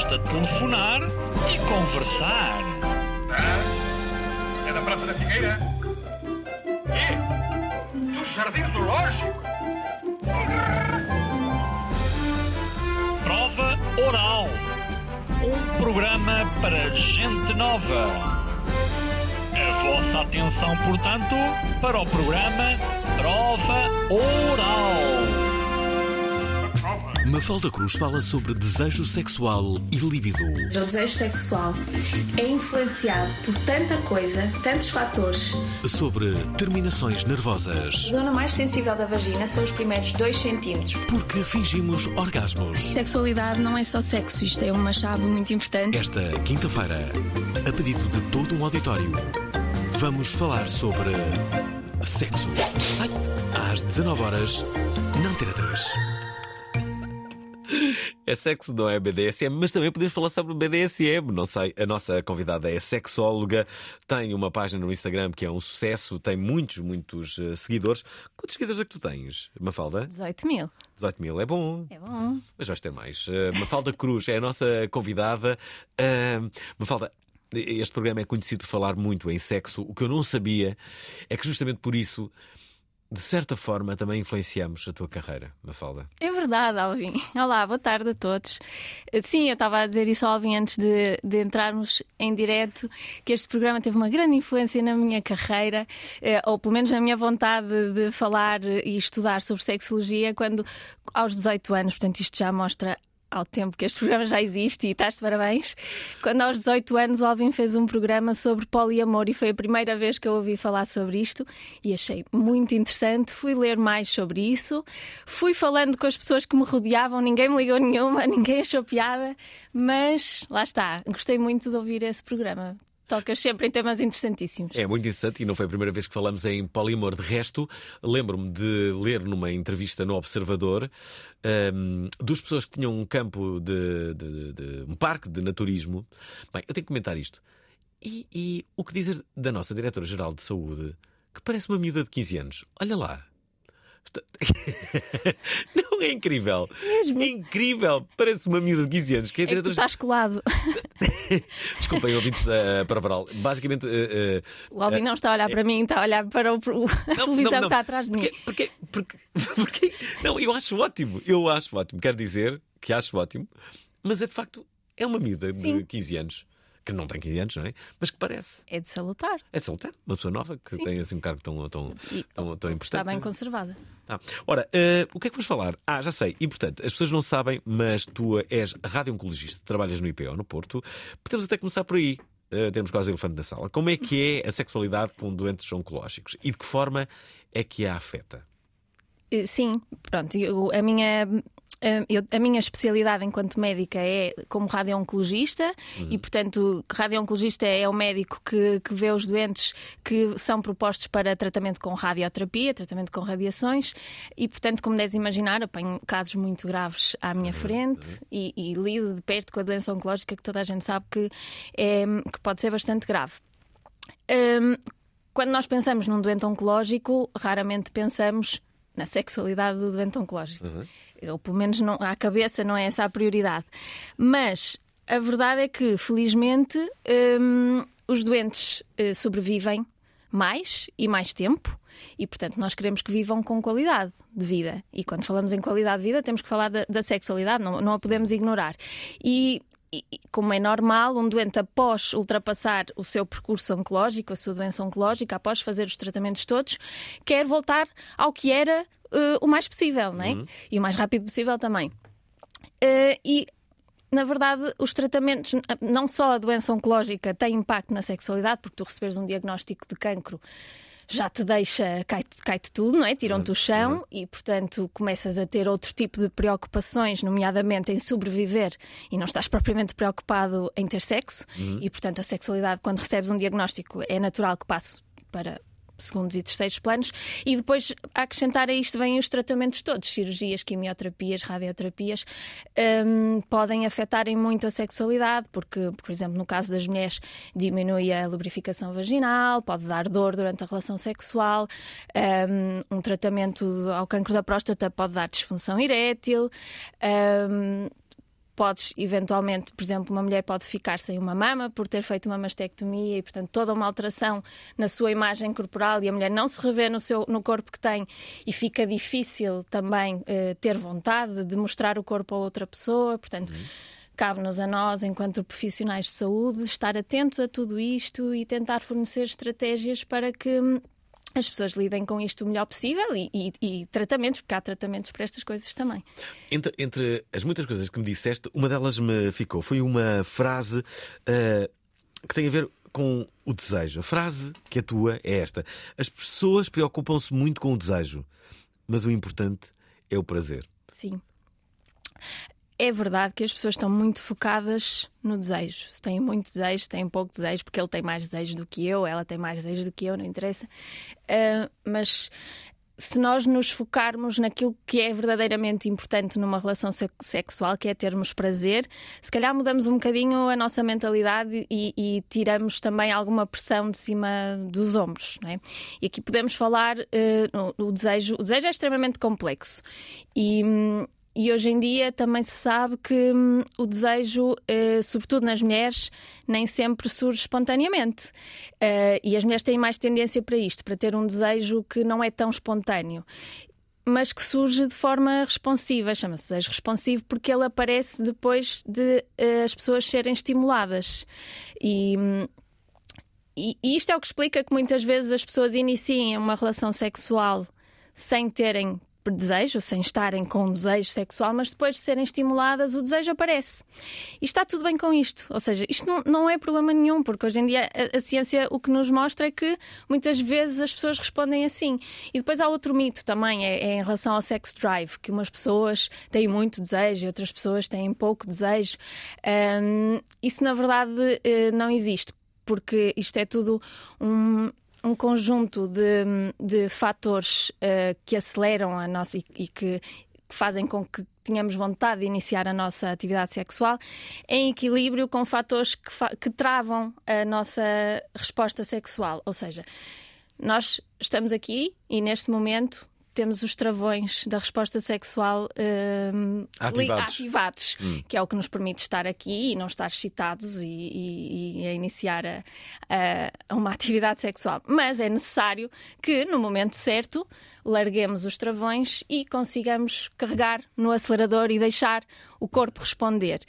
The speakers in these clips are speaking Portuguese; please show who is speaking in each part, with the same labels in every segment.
Speaker 1: Basta telefonar e conversar.
Speaker 2: Ah, é da Praça da Figueira? E? Do Lógico?
Speaker 1: Prova Oral. Um programa para gente nova. A vossa atenção, portanto, para o programa Prova Oral.
Speaker 3: Mafalda Cruz fala sobre desejo sexual e libido.
Speaker 4: O desejo sexual é influenciado por tanta coisa, tantos fatores.
Speaker 3: Sobre terminações
Speaker 4: A
Speaker 3: nervosas.
Speaker 4: zona mais sensível da vagina são os primeiros 2 centímetros.
Speaker 3: Porque fingimos orgasmos.
Speaker 5: Sexualidade não é só sexo, isto é uma chave muito importante.
Speaker 3: Esta quinta-feira, a pedido de todo um auditório, vamos falar sobre sexo. Ai, às 19 horas, não terá 3.
Speaker 6: É sexo, não é BDSM, mas também podemos falar sobre BDSM. Não sei, a nossa convidada é sexóloga, tem uma página no Instagram que é um sucesso, tem muitos, muitos eh, seguidores. Quantos seguidores é que tu tens, Mafalda?
Speaker 5: 18 mil.
Speaker 6: 18 mil, é bom.
Speaker 5: É bom.
Speaker 6: Mas vais ter mais. Uh, Mafalda Cruz é a nossa convidada. Uh, Mafalda, este programa é conhecido por falar muito em sexo. O que eu não sabia é que justamente por isso, de certa forma, também influenciamos a tua carreira, Mafalda.
Speaker 5: É verdade, Alvin. Olá, boa tarde a todos. Eh, Sim, eu estava a dizer isso Alvin antes de, de entrarmos em direto, que este programa teve uma grande influência na minha carreira, eh, ou pelo menos na minha vontade de falar e estudar sobre sexologia, quando aos 18 anos, portanto, isto já mostra ao tempo que este programa já existe e estás de parabéns. Quando aos 18 anos o Alvin fez um programa sobre poliamor e foi a primeira vez que eu ouvi falar sobre isto e achei muito interessante. Fui ler mais sobre isso, fui falando com as pessoas que me rodeavam, ninguém me ligou nenhuma, ninguém achou piada, mas lá está, gostei muito de ouvir esse programa. Tocas sempre em temas interessantíssimos.
Speaker 6: É muito interessante e não foi a primeira vez que falamos em polimor. De resto, lembro-me de ler numa entrevista no Observador um, pessoas que tinham um campo de, de- de- um parque de naturismo. Bem, eu tenho que comentar isto. E, e o que dizes da nossa diretora-geral de saúde, que parece uma miúda de 15 anos? Olha lá. Não é incrível?
Speaker 5: Mesmo.
Speaker 6: É incrível! Parece uma miúda de 15 anos. Que é
Speaker 5: É que tu estás colado.
Speaker 6: Desculpem, ouvintes da Paravaral. Basicamente, eh, eh,
Speaker 5: O Alvin não está a olhar para mim, está a olhar para o, a
Speaker 6: Não,
Speaker 5: televisão
Speaker 6: não, não.
Speaker 5: que está atrás de mim.
Speaker 6: Porque, porque, porque, porque- Não, eu acho ótimo. Eu acho ótimo. Quero dizer que acho ótimo. Mas é de facto, é uma miúda de
Speaker 5: Sim.
Speaker 6: 15 anos. Que não tem 15 anos, não é? Mas que parece.
Speaker 5: É de salutar.
Speaker 6: É de solteiro. Uma pessoa nova que
Speaker 5: Sim.
Speaker 6: tem assim um cargo tão, tão,
Speaker 5: E
Speaker 6: tão, tão importante.
Speaker 5: está bem conservada.
Speaker 6: Ah, ora, eh, o que é que vamos falar? Ah, já sei. E portanto, as pessoas não sabem, mas tu és radio-oncologista, trabalhas no IPO, no Porto. Podemos até começar por aí. Eh, temos quase elefante na sala. Como é que é a sexualidade com doentes oncológicos? E de que forma é que a afeta?
Speaker 5: Eh, Sim, pronto. eu- a, minha, eu- a minha especialidade enquanto médica é como radio-oncologista e, portanto, radio-oncologista é o médico que, que vê os doentes que são propostos para tratamento com radioterapia, tratamento com radiações e, portanto, como deves imaginar, apanho casos muito graves à minha frente e, e lido de perto com a doença oncológica que toda a gente sabe que, é, que pode ser bastante grave. Hum, quando nós pensamos num doente oncológico, raramente pensamos na sexualidade do doente oncológico. Ou pelo menos não, à cabeça não é essa a prioridade. Mas a verdade é que, felizmente, hum, os doentes eh, sobrevivem mais e mais tempo. E, portanto, nós queremos que vivam com qualidade de vida. E quando falamos em qualidade de vida, temos que falar da, da sexualidade, não, não a podemos ignorar. E, como é normal, um doente, após ultrapassar o seu percurso oncológico, a sua doença oncológica, após fazer os tratamentos todos, quer voltar ao que era eh, o mais possível, não é? E o mais rápido possível também. Eh, e na verdade, os tratamentos, não só a doença oncológica tem impacto na sexualidade, porque tu receberes um diagnóstico de cancro já te deixa, cai-te cai tudo, não é? Tiram-te o chão e, portanto, começas a ter outro tipo de preocupações, nomeadamente em sobreviver e não estás propriamente preocupado em ter sexo. E, portanto, a sexualidade, quando recebes um diagnóstico, é natural que passe para segundos e terceiros planos, e depois a acrescentar a isto vêm os tratamentos todos, cirurgias, quimioterapias, radioterapias, hum, podem afetarem muito a sexualidade, porque, por exemplo, no caso das mulheres, diminui a lubrificação vaginal, pode dar dor durante a relação sexual, hum, um tratamento ao cancro da próstata pode dar disfunção erétil. hum, podes eventualmente, por exemplo, uma mulher pode ficar sem uma mama por ter feito uma mastectomia e, portanto, toda uma alteração na sua imagem corporal e a mulher não se revê no, seu, no corpo que tem e fica difícil também eh, ter vontade de mostrar o corpo a outra pessoa. Portanto, cabe-nos a nós, enquanto profissionais de saúde, estar atentos a tudo isto e tentar fornecer estratégias para que hum, as pessoas lidem com isto o melhor possível e, e- e tratamentos, porque há tratamentos para estas coisas também.
Speaker 6: Entre, entre as muitas coisas que me disseste, uma delas me ficou. Foi uma frase ah, que tem a ver com o desejo. A frase que é tua é esta: As pessoas preocupam-se muito com o desejo, mas o importante é o prazer.
Speaker 5: Sim. É verdade que as pessoas estão muito focadas no desejo. Se têm muito desejo, têm pouco desejo, porque ele tem mais desejo do que eu, ela tem mais desejo do que eu, não interessa. Ah, mas se nós nos focarmos naquilo que é verdadeiramente importante numa relação se- sexual, que é termos prazer, se calhar mudamos um bocadinho a nossa mentalidade e, e tiramos também alguma pressão de cima dos ombros. Não é? E aqui podemos falar no desejo. O desejo é extremamente complexo e. e hoje em dia também se sabe que hum, o desejo, eh, sobretudo nas mulheres, nem sempre surge espontaneamente. Eh, e as mulheres têm mais tendência para isto, para ter um desejo que não é tão espontâneo. Mas que surge de forma responsiva, chama-se desejo responsivo, porque ele aparece depois de eh, as pessoas serem estimuladas. E, hum, e, e isto é o que explica que muitas vezes as pessoas iniciem uma relação sexual sem terem desejo, sem estarem com desejo sexual, mas depois de serem estimuladas, o desejo aparece. E está tudo bem com isto. Ou seja, isto não, não é problema nenhum, porque hoje em dia a, a ciência o que nos mostra é que muitas vezes as pessoas respondem assim. E depois há outro mito também, é, é em relação ao sex drive, que umas pessoas têm muito desejo e outras pessoas têm pouco desejo. Ahm, isso, na verdade, eh, não existe porque isto é tudo um, um conjunto de, de fatores eh, que aceleram a nossa e, e que, que fazem com que tenhamos vontade de iniciar a nossa atividade sexual, em equilíbrio com fatores que, fa- que travam a nossa resposta sexual. Ou seja, nós estamos aqui e neste momento temos os travões da resposta sexual hum,
Speaker 6: Ativados.
Speaker 5: ativados, que é o que nos permite estar aqui e não estar excitados e, e- e a iniciar a, a- a uma atividade sexual. Mas é necessário que, no momento certo, larguemos os travões e consigamos carregar no acelerador e deixar o corpo responder.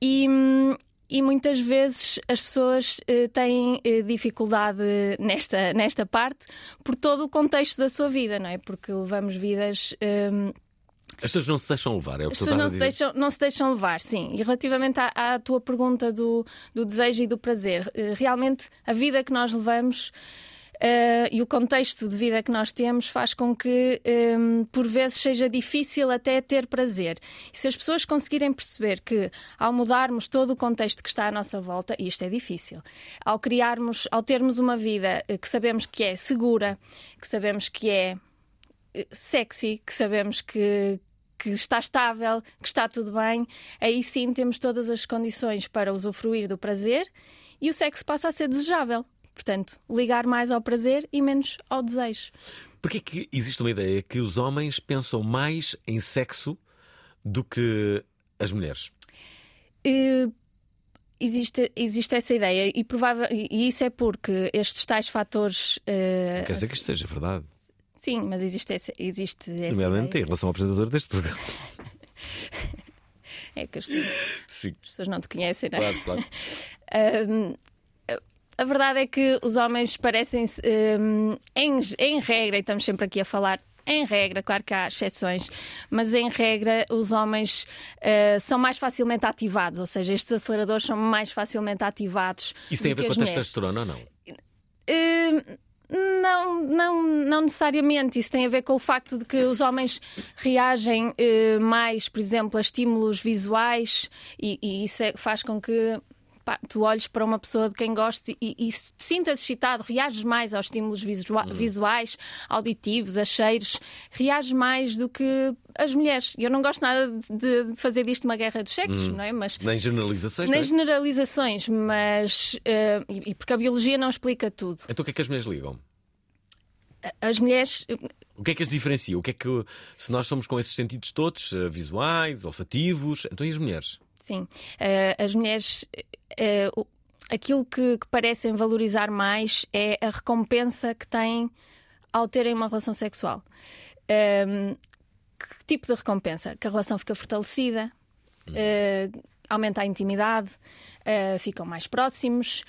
Speaker 5: E, hum, e muitas vezes as pessoas eh, têm eh, dificuldade nesta, nesta parte por todo o contexto da sua vida, não é? Porque levamos vidas. hum,
Speaker 6: As pessoas não se deixam levar, é o que
Speaker 5: as pessoas não se, deixam, não se deixam levar, sim. E relativamente à, à tua pergunta do, do desejo e do prazer, eh, realmente a vida que nós levamos. Eh, e o contexto de vida que nós temos faz com que, em, por vezes, seja difícil até ter prazer. E se as pessoas conseguirem perceber que, ao mudarmos todo o contexto que está à nossa volta, e isto é difícil, ao criarmos, ao termos uma vida eh, que sabemos que é segura, que sabemos que é eh, sexy, que sabemos que, que está estável, que está tudo bem, aí sim temos todas as condições para usufruir do prazer e o sexo passa a ser desejável. Portanto, ligar mais ao prazer e menos ao desejo.
Speaker 6: Porquê que existe uma ideia que os homens pensam mais em sexo do que as mulheres?
Speaker 5: Eh, Existe, existe essa ideia e, provável, e isso é porque estes tais fatores. eh,
Speaker 6: Não quer dizer que isto seja verdade.
Speaker 5: Sim, mas existe essa, existe essa
Speaker 6: Nomeadamente em relação ao apresentador deste programa.
Speaker 5: É que as pessoas-
Speaker 6: Sim,
Speaker 5: as pessoas não te conhecem, não é?
Speaker 6: claro, claro.
Speaker 5: Hum, a verdade é que os homens parecem-se, hum, em, em regra, e estamos sempre aqui a falar. Em regra, claro que há exceções, mas em regra os homens eh, são mais facilmente ativados, ou seja, estes aceleradores são mais facilmente ativados.
Speaker 6: Isso tem a ver com a testosterona ou não?
Speaker 5: Hum, Não, não, não necessariamente. Isso tem a ver com o facto de que os homens reagem eh, mais, por exemplo, a estímulos visuais e, e isso é- faz com que pá, tu olhes para uma pessoa de quem gostes e, e se te sintas excitado, reages mais aos estímulos visua- visuais, auditivos, a cheiros, reages mais do que as mulheres. Eu não gosto nada de fazer disto uma guerra dos sexos, não é? Mas
Speaker 6: Nem generalizações, não é?
Speaker 5: nem generalizações, mas eh, e, e porque a biologia não explica tudo.
Speaker 6: Então o que é que as mulheres ligam?
Speaker 5: As mulheres
Speaker 6: O que é que as diferencia? O que é que, se nós somos com esses sentidos todos, eh, visuais, olfativos, então e as mulheres?
Speaker 5: Sim, Eh, as mulheres, eh, aquilo que, que parecem valorizar mais é a recompensa que têm ao terem uma relação sexual. Ehm, que tipo de recompensa? Que a relação fica fortalecida, eh, aumenta a intimidade, eh, ficam mais próximos.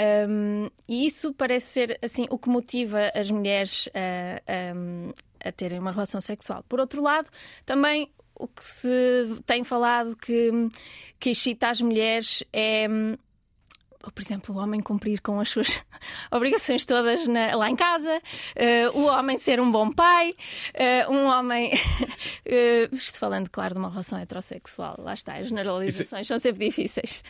Speaker 5: ehm, e isso parece ser assim o que motiva as mulheres a- a- a terem uma relação sexual. Por outro lado, também o que se tem falado que, que excita as mulheres é, por exemplo, o homem cumprir com as suas obrigações todas na- lá em casa, eh, o homem ser um bom pai, eh, um homem. eh, isto falando, claro, de uma relação heterossexual, lá está, as generalizações são sempre difíceis.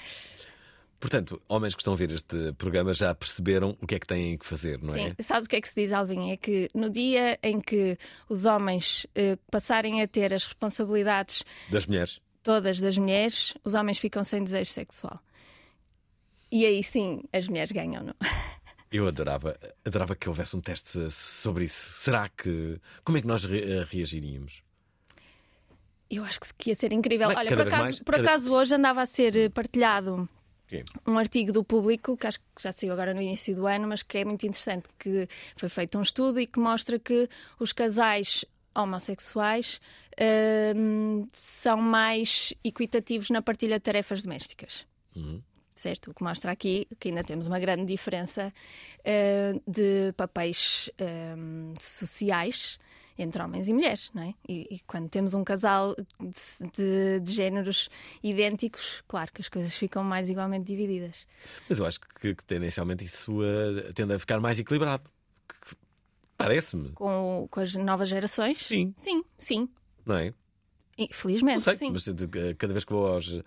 Speaker 6: Portanto, homens que estão a ver este programa já perceberam o que é que têm que fazer, não é?
Speaker 5: Sim, sabes o que é que se diz, Alvin? É que no dia em que os homens eh, passarem a ter as responsabilidades
Speaker 6: Das mulheres.
Speaker 5: todas das mulheres, os homens ficam sem desejo sexual. E aí sim as mulheres ganham, não?
Speaker 6: Eu adorava, adorava que houvesse um teste sobre isso. Será que. Como é que nós re- eh, reagiríamos?
Speaker 5: Eu acho que que ia ser incrível.
Speaker 6: Bem,
Speaker 5: Olha,
Speaker 6: cada
Speaker 5: por
Speaker 6: vez
Speaker 5: acaso,
Speaker 6: mais,
Speaker 5: por
Speaker 6: cada-
Speaker 5: acaso hoje andava a ser eh, partilhado Um artigo do público, que acho que já saiu agora no início do ano, mas que é muito interessante, que foi feito um estudo e que mostra que os casais homossexuais hum, são mais equitativos na partilha de tarefas domésticas. Certo? O que mostra aqui que ainda temos uma grande diferença eh, de papéis hum, sociais entre homens e mulheres, não é? E, e quando temos um casal de, de- de géneros idênticos, claro que as coisas ficam mais igualmente divididas.
Speaker 6: Mas eu acho que, que tendencialmente isso eh, tende a ficar mais equilibrado. Parece-me,
Speaker 5: Com, com as novas gerações?
Speaker 6: Sim.
Speaker 5: Sim, sim.
Speaker 6: não é?
Speaker 5: Felizmente,
Speaker 6: sei,
Speaker 5: sim.
Speaker 6: mas de- de- cada vez que vou aos.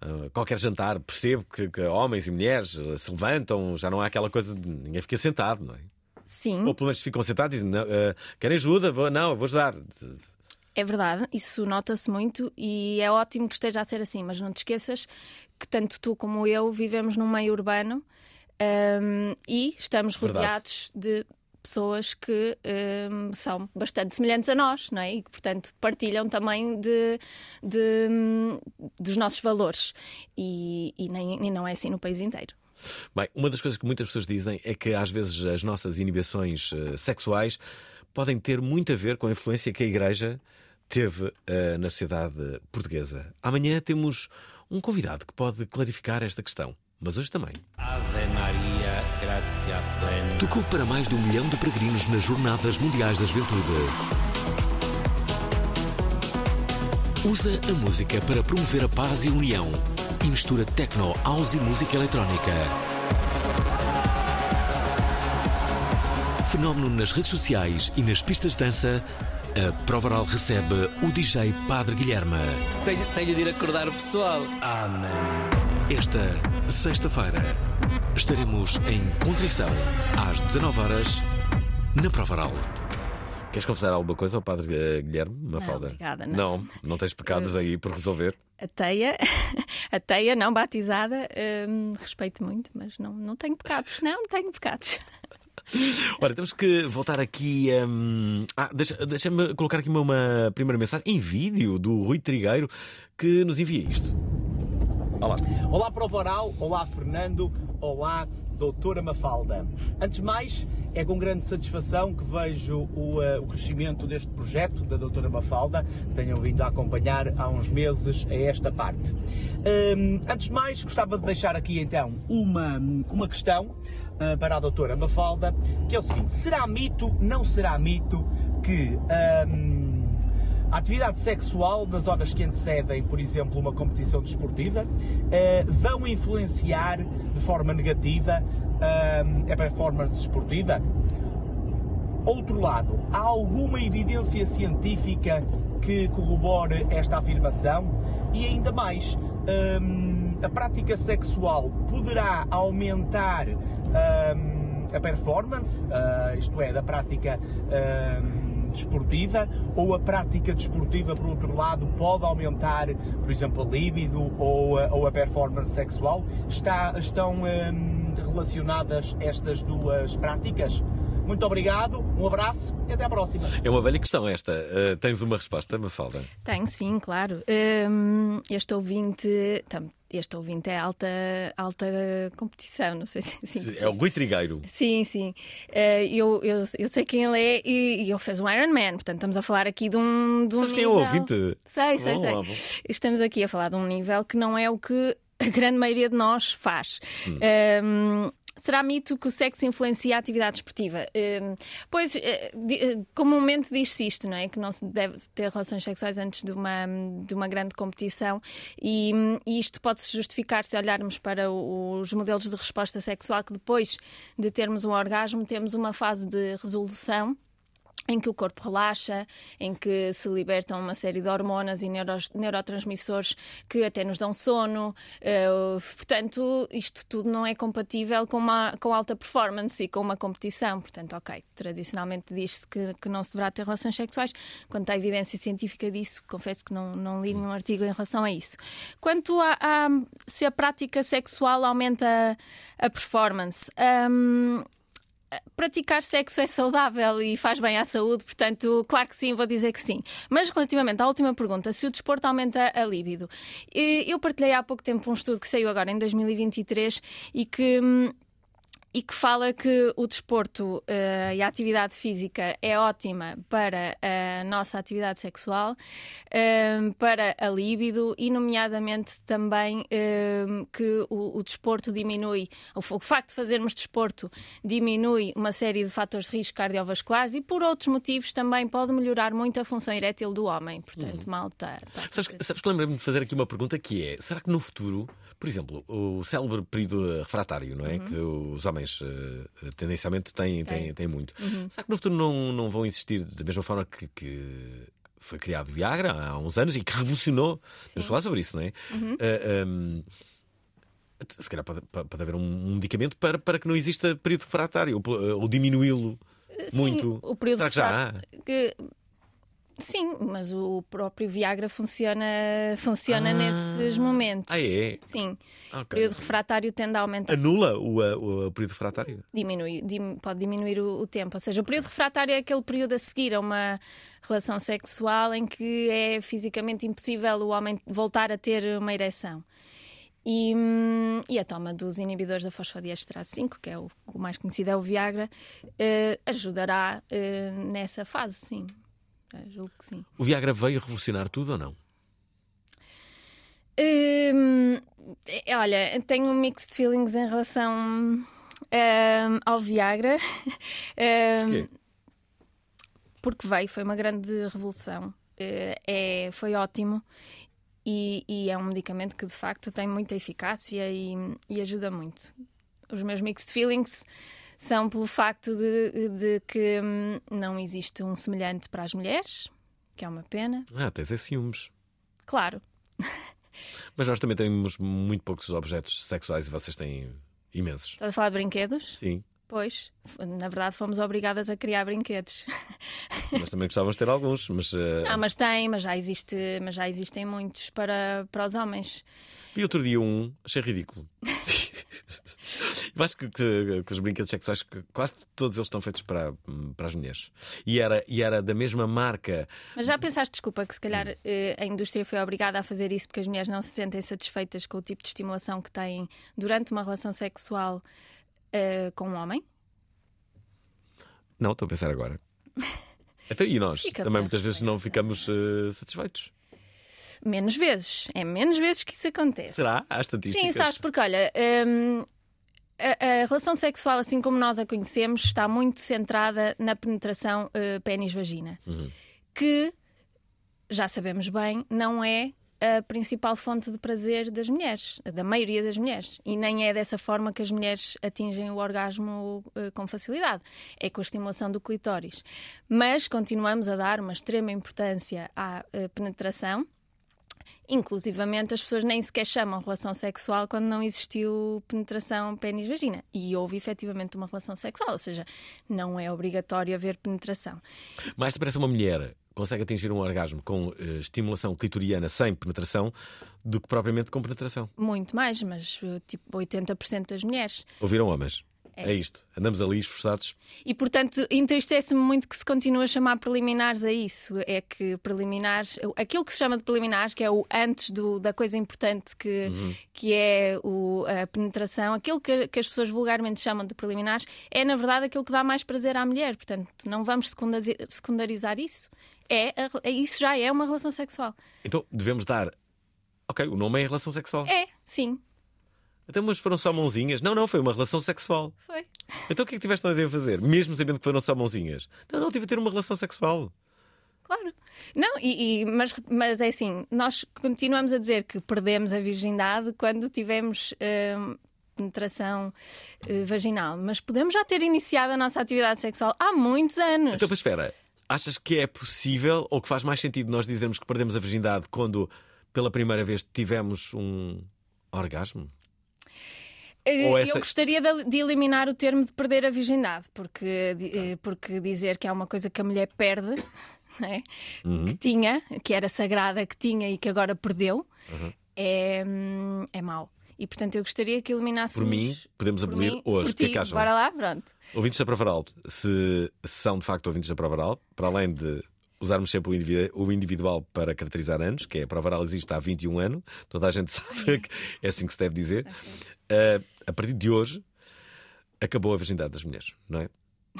Speaker 6: a qualquer jantar, percebo que, que homens e mulheres eh, se levantam, já não há aquela coisa de ninguém fica sentado, não é?
Speaker 5: Sim,
Speaker 6: Ou pelo menos ficam sentados e dizem: eh, querem ajuda? Vou, não, vou ajudar.
Speaker 5: é verdade. Isso nota-se muito e é ótimo que esteja a ser assim. Mas não te esqueças que tanto tu como eu vivemos num meio urbano hum, e estamos
Speaker 6: Verdade.
Speaker 5: rodeados de pessoas que hum, são bastante semelhantes a nós, não é? E que, portanto, partilham também de, de, hum, dos nossos valores. E, e nem, e não é assim no país inteiro.
Speaker 6: Bem, uma das coisas que muitas pessoas dizem é que às vezes as nossas inibições eh, sexuais podem ter muito a ver com a influência que a Igreja teve eh, na sociedade portuguesa. Amanhã temos um convidado que pode clarificar esta questão, mas hoje também.
Speaker 7: Ave Maria, gratia plena.
Speaker 3: Tocou para mais de um milhão de peregrinos nas Jornadas Mundiais da Juventude. Usa a música para promover a paz e a união e mistura techno, house e música eletrónica. Fenómeno nas redes sociais e nas pistas de dança, a Prova Oral recebe o DJ Padre Guilherme.
Speaker 7: Tenho, tenho de ir acordar o pessoal. Amém.
Speaker 3: Esta sexta-feira estaremos em Contrição às 19 horas na Prova Oral.
Speaker 6: Queres confessar alguma coisa ao Padre eh, Guilherme Mafalda?
Speaker 5: obrigada, não.
Speaker 6: não. Não tens pecados aí por resolver?
Speaker 5: A teia, a teia não batizada, hum, respeito muito, mas não, não tenho pecados. Não, não tenho pecados.
Speaker 6: Olha, temos que voltar aqui. hum, Ah, deixa- deixa-me colocar aqui uma, uma primeira mensagem em vídeo do Rui Trigueiro que nos envia isto. Olá.
Speaker 8: Olá Prova Oral, olá Fernando, olá Doutora Mafalda. Antes de mais, é com grande satisfação que vejo o, eh, o crescimento deste projeto da Doutora Mafalda, que tenham vindo a acompanhar há uns meses a esta parte. Hum, antes de mais, gostava de deixar aqui então uma, uma questão eh, para a Doutora Mafalda, que é o seguinte: será mito, não será mito que. hum, a atividade sexual das horas que antecedem, por exemplo, uma competição desportiva, eh, vão influenciar de forma negativa eh, a performance desportiva? Outro lado, há alguma evidência científica que corrobore esta afirmação? E ainda mais, hum, a prática sexual poderá aumentar hum, a performance, uh, isto é, da prática hum, desportiva, ou a prática desportiva, por outro lado, pode aumentar, por exemplo, a libido ou a, ou a performance sexual? Está, estão hum, relacionadas estas duas práticas? Muito obrigado, um abraço e até à próxima.
Speaker 6: É uma velha questão esta. Uh, tens uma resposta, Mafalda?
Speaker 5: Tenho, sim, claro. Um, este ouvinte. tam- Este ouvinte é alta, alta competição, não sei se assim. se
Speaker 6: É o Rui Trigueiro.
Speaker 5: Sim, sim. Eh, eu, eu, eu sei quem ele é e, e ele fez um Iron Man, portanto estamos a falar aqui de um. De um
Speaker 6: Sabes quem é o
Speaker 5: nível-
Speaker 6: ouvinte?
Speaker 5: Sei, sei, sei. Estamos aqui a falar de um nível que não é o que a grande maioria de nós faz.
Speaker 6: Hum.
Speaker 5: Ehm, Será mito que o sexo influencia a atividade esportiva? Ehm, pois, eh, eh, comumente diz-se isto, não é? Que não se deve ter relações sexuais antes de uma, de uma grande competição e, e isto pode-se justificar se olharmos para os modelos de resposta sexual que depois de termos um orgasmo temos uma fase de resolução em que o corpo relaxa, em que se libertam uma série de hormonas e neurotransmissores que até nos dão sono. Eh, portanto, isto tudo não é compatível com, uma, com alta performance e com uma competição. Portanto, ok, tradicionalmente diz-se que, que não se deverá ter relações sexuais. Quanto à evidência científica disso, confesso que não, não li nenhum artigo em relação a isso. Quanto a, a- se a prática sexual aumenta a performance. hum, praticar sexo é saudável e faz bem à saúde, portanto, claro que sim, vou dizer que sim. Mas relativamente à última pergunta, se o desporto aumenta a líbido, eh, eu partilhei há pouco tempo um estudo que saiu agora em 2023 e que. E que fala que o desporto eh, e a atividade física é ótima para a nossa atividade sexual, eh, para a líbido e, nomeadamente, também eh, que o, o desporto diminui, o, o facto de fazermos desporto diminui uma série de fatores de risco cardiovasculares e, por outros motivos, também pode melhorar muito a função erétil do homem. Portanto, malta. tá
Speaker 6: Sabes, que- sabes que lembrei-me de fazer aqui uma pergunta que é: será que no futuro, por exemplo, o célebre período refratário, não é? Que os homens eh, tendencialmente têm, têm, têm muito. Será que no futuro não, não vão existir da mesma forma que. que Foi criado Viagra há uns anos e que revolucionou. Vamos falar sobre isso, não é? Eh, ehm, se calhar pode, pode haver um, um medicamento para, para que não exista período refratário ou, ou diminuí-lo muito.
Speaker 5: o período
Speaker 6: Será que já há?
Speaker 5: que- Sim, mas o próprio Viagra funciona, funciona
Speaker 6: Ah.
Speaker 5: nesses momentos.
Speaker 6: Ah, é?
Speaker 5: Sim.
Speaker 6: Ok.
Speaker 5: O período refratário tende a aumentar.
Speaker 6: Anula o, o, o período refratário?
Speaker 5: Diminui, dim- pode diminuir o, o tempo. Ou seja, o período refratário é aquele período a seguir a uma relação sexual em que é fisicamente impossível o homem voltar a ter uma ereção. E, hum, e a toma dos inibidores da fosfodiesterase 5, que é o, o mais conhecido é o Viagra, eh, ajudará eh, nessa fase, sim. Eh, julgo que sim.
Speaker 6: O Viagra veio revolucionar tudo ou não?
Speaker 5: Hum, eh, olha, tenho mixed feelings em relação hum, ao Viagra. Hum, porque veio, foi uma grande revolução. Eh, é, foi ótimo e, e é um medicamento que de facto tem muita eficácia e, e ajuda muito. Os meus mixed feelings são pelo facto de, de que hum, não existe um semelhante para as mulheres, que é uma pena.
Speaker 6: Ah, tens é ciúmes.
Speaker 5: Claro,
Speaker 6: Mas nós também temos muito poucos objetos sexuais e vocês têm imensos.
Speaker 5: estás a falar de brinquedos?
Speaker 6: Sim.
Speaker 5: Pois, na verdade fomos obrigadas a criar brinquedos.
Speaker 6: Nós também gostávamos de ter alguns, mas. eh,
Speaker 5: Ah, mas tem, mas já, existe, mas já existem muitos para, para os homens.
Speaker 6: E outro dia um, achei ridículo. Eu acho que, que- que os brinquedos sexuais, quase todos eles estão feitos para, para as mulheres. E era, e era da mesma marca.
Speaker 5: Mas já pensaste, desculpa, que se calhar eh, a indústria foi obrigada a fazer isso porque as mulheres não se sentem satisfeitas com o tipo de estimulação que têm durante uma relação sexual eh, com um homem?
Speaker 6: Não, estou a pensar agora. Até e nós
Speaker 5: Fica
Speaker 6: também muitas vezes não ficamos eh, satisfeitos.
Speaker 5: Menos vezes. É menos vezes que isso acontece.
Speaker 6: Será? Há estatísticas.
Speaker 5: Sim, sabes, porque olha, hum, a, a relação sexual, assim como nós a conhecemos, está muito centrada na penetração uh, pênis-vagina,
Speaker 6: Uhum.
Speaker 5: que já sabemos bem, não é a principal fonte de prazer das mulheres, da maioria das mulheres. E nem é dessa forma que as mulheres atingem o orgasmo uh, com facilidade. É com a estimulação do clitóris. Mas continuamos a dar uma extrema importância à uh, penetração. Inclusivamente, as pessoas nem sequer chamam relação sexual quando não existiu penetração pênis-vagina. E houve efetivamente uma relação sexual, ou seja, não é obrigatório haver penetração.
Speaker 6: Mais depressa uma mulher consegue atingir um orgasmo com uh, estimulação clitoriana sem penetração do que propriamente com penetração.
Speaker 5: Muito mais, mas uh, tipo 80% das mulheres.
Speaker 6: Ouviram homens? É. é. isto. Andamos ali esforçados.
Speaker 5: E, portanto, entristece-me muito que se continue a chamar preliminares a isso. É que preliminares, aquilo que se chama de preliminares, que é o antes do, da coisa importante que, uhum. que é o, a penetração, aquilo que, que, as pessoas vulgarmente chamam de preliminares, é, na verdade, aquilo que dá mais prazer à mulher. Portanto, não vamos secundarizar isso. É, é, isso já é uma relação sexual.
Speaker 6: Então, devemos dar. Ok, o nome é relação sexual.
Speaker 5: É, sim.
Speaker 6: Então, mas foram só mãozinhas? Não, não, foi uma relação sexual.
Speaker 5: Foi.
Speaker 6: Então o que é que tiveste a fazer? Mesmo sabendo que foram só mãozinhas? Não, não, tive a ter uma relação sexual.
Speaker 5: Claro. Não, e, e, mas, mas é assim, nós continuamos a dizer que perdemos a virgindade quando tivemos hum, penetração uh, vaginal, mas podemos já ter iniciado a nossa atividade sexual há muitos anos.
Speaker 6: Então, mas espera, achas que é possível ou que faz mais sentido nós dizermos que perdemos a virgindade quando pela primeira vez tivemos um orgasmo?
Speaker 5: Eh, essa... Eu gostaria de eliminar o termo de perder a virgindade, porque, eh, porque dizer que é uma coisa que a mulher perde, é? uhum. que tinha, que era sagrada, que tinha e que agora perdeu, uhum. é, é mau. E portanto eu gostaria que eliminassemos.
Speaker 6: Por mim, podemos abolir mim, hoje.
Speaker 5: Por ti, que é que Bora lá, pronto.
Speaker 6: Ouvintes da Prova se, se são de facto ouvintes da Prova para além de usarmos sempre o individual para caracterizar anos, que é a prova oral existe há 21 anos, toda a gente sabe que é assim que se deve dizer. Uh, a partir de hoje, acabou a virgindade das mulheres, não é?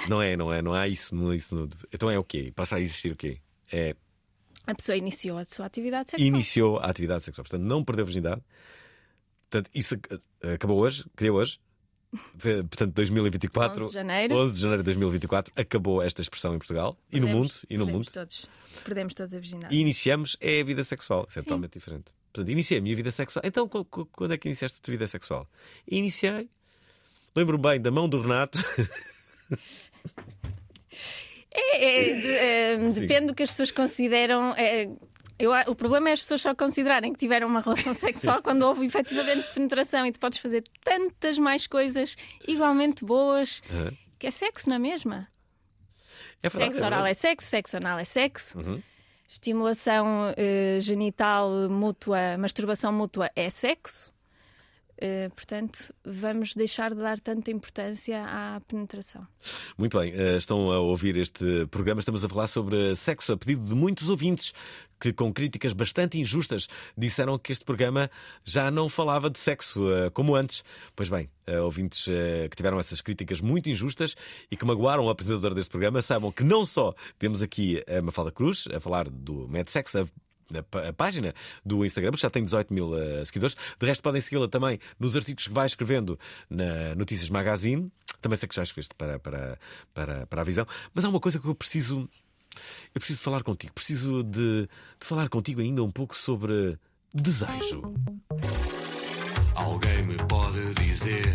Speaker 6: Não é, não é, não há isso, não é isso. Então é o quê? Passa a existir o quê? É.
Speaker 5: A pessoa iniciou a sua atividade sexual.
Speaker 6: Iniciou a atividade sexual. Portanto, não perdeu a virgindade. Portanto, isso acabou hoje, que deu hoje. Portanto, 2024,
Speaker 5: 11 de, janeiro.
Speaker 6: 11 de janeiro de 2024, acabou esta expressão em Portugal perdemos, e no mundo. E no mundo.
Speaker 5: Todos, perdemos todos a virgindade.
Speaker 6: E iniciamos é a vida sexual. Isso é Sim. totalmente diferente. Portanto, iniciei a minha vida sexual. Então, quando é que iniciaste a tua vida sexual? Iniciei. Lembro-me bem da mão do Renato.
Speaker 5: É, é, de, é, depende do que as pessoas consideram. Eu, o problema é as pessoas só considerarem que tiveram uma relação sexual quando houve efetivamente penetração e tu podes fazer tantas mais coisas igualmente boas uhum. que é sexo, não é mesma?
Speaker 6: É verdade,
Speaker 5: sexo oral é, é, sexo, sexo anal é sexo. Uhum. Estimulação uh, genital mútua, masturbação mútua é sexo. Uh, portanto, vamos deixar de dar tanta importância à penetração.
Speaker 6: Muito bem, uh, estão a ouvir este programa. Estamos a falar sobre sexo a pedido de muitos ouvintes que, com críticas bastante injustas, disseram que este programa já não falava de sexo uh, como antes. Pois bem, ouvintes que tiveram essas críticas muito injustas e que magoaram o apresentador deste programa, saibam que não só temos aqui a Mafalda Cruz a falar do MedSex, a a página do Instagram, que já tem 18 mil uh, seguidores. De resto, podem segui-la também nos artigos que vai escrevendo na Notícias Magazine. Também sei que já escreveste para, para, para, para a visão. Mas há uma coisa que eu preciso. Eu preciso falar contigo. Preciso de, de falar contigo ainda um pouco sobre desejo. Alguém me pode dizer.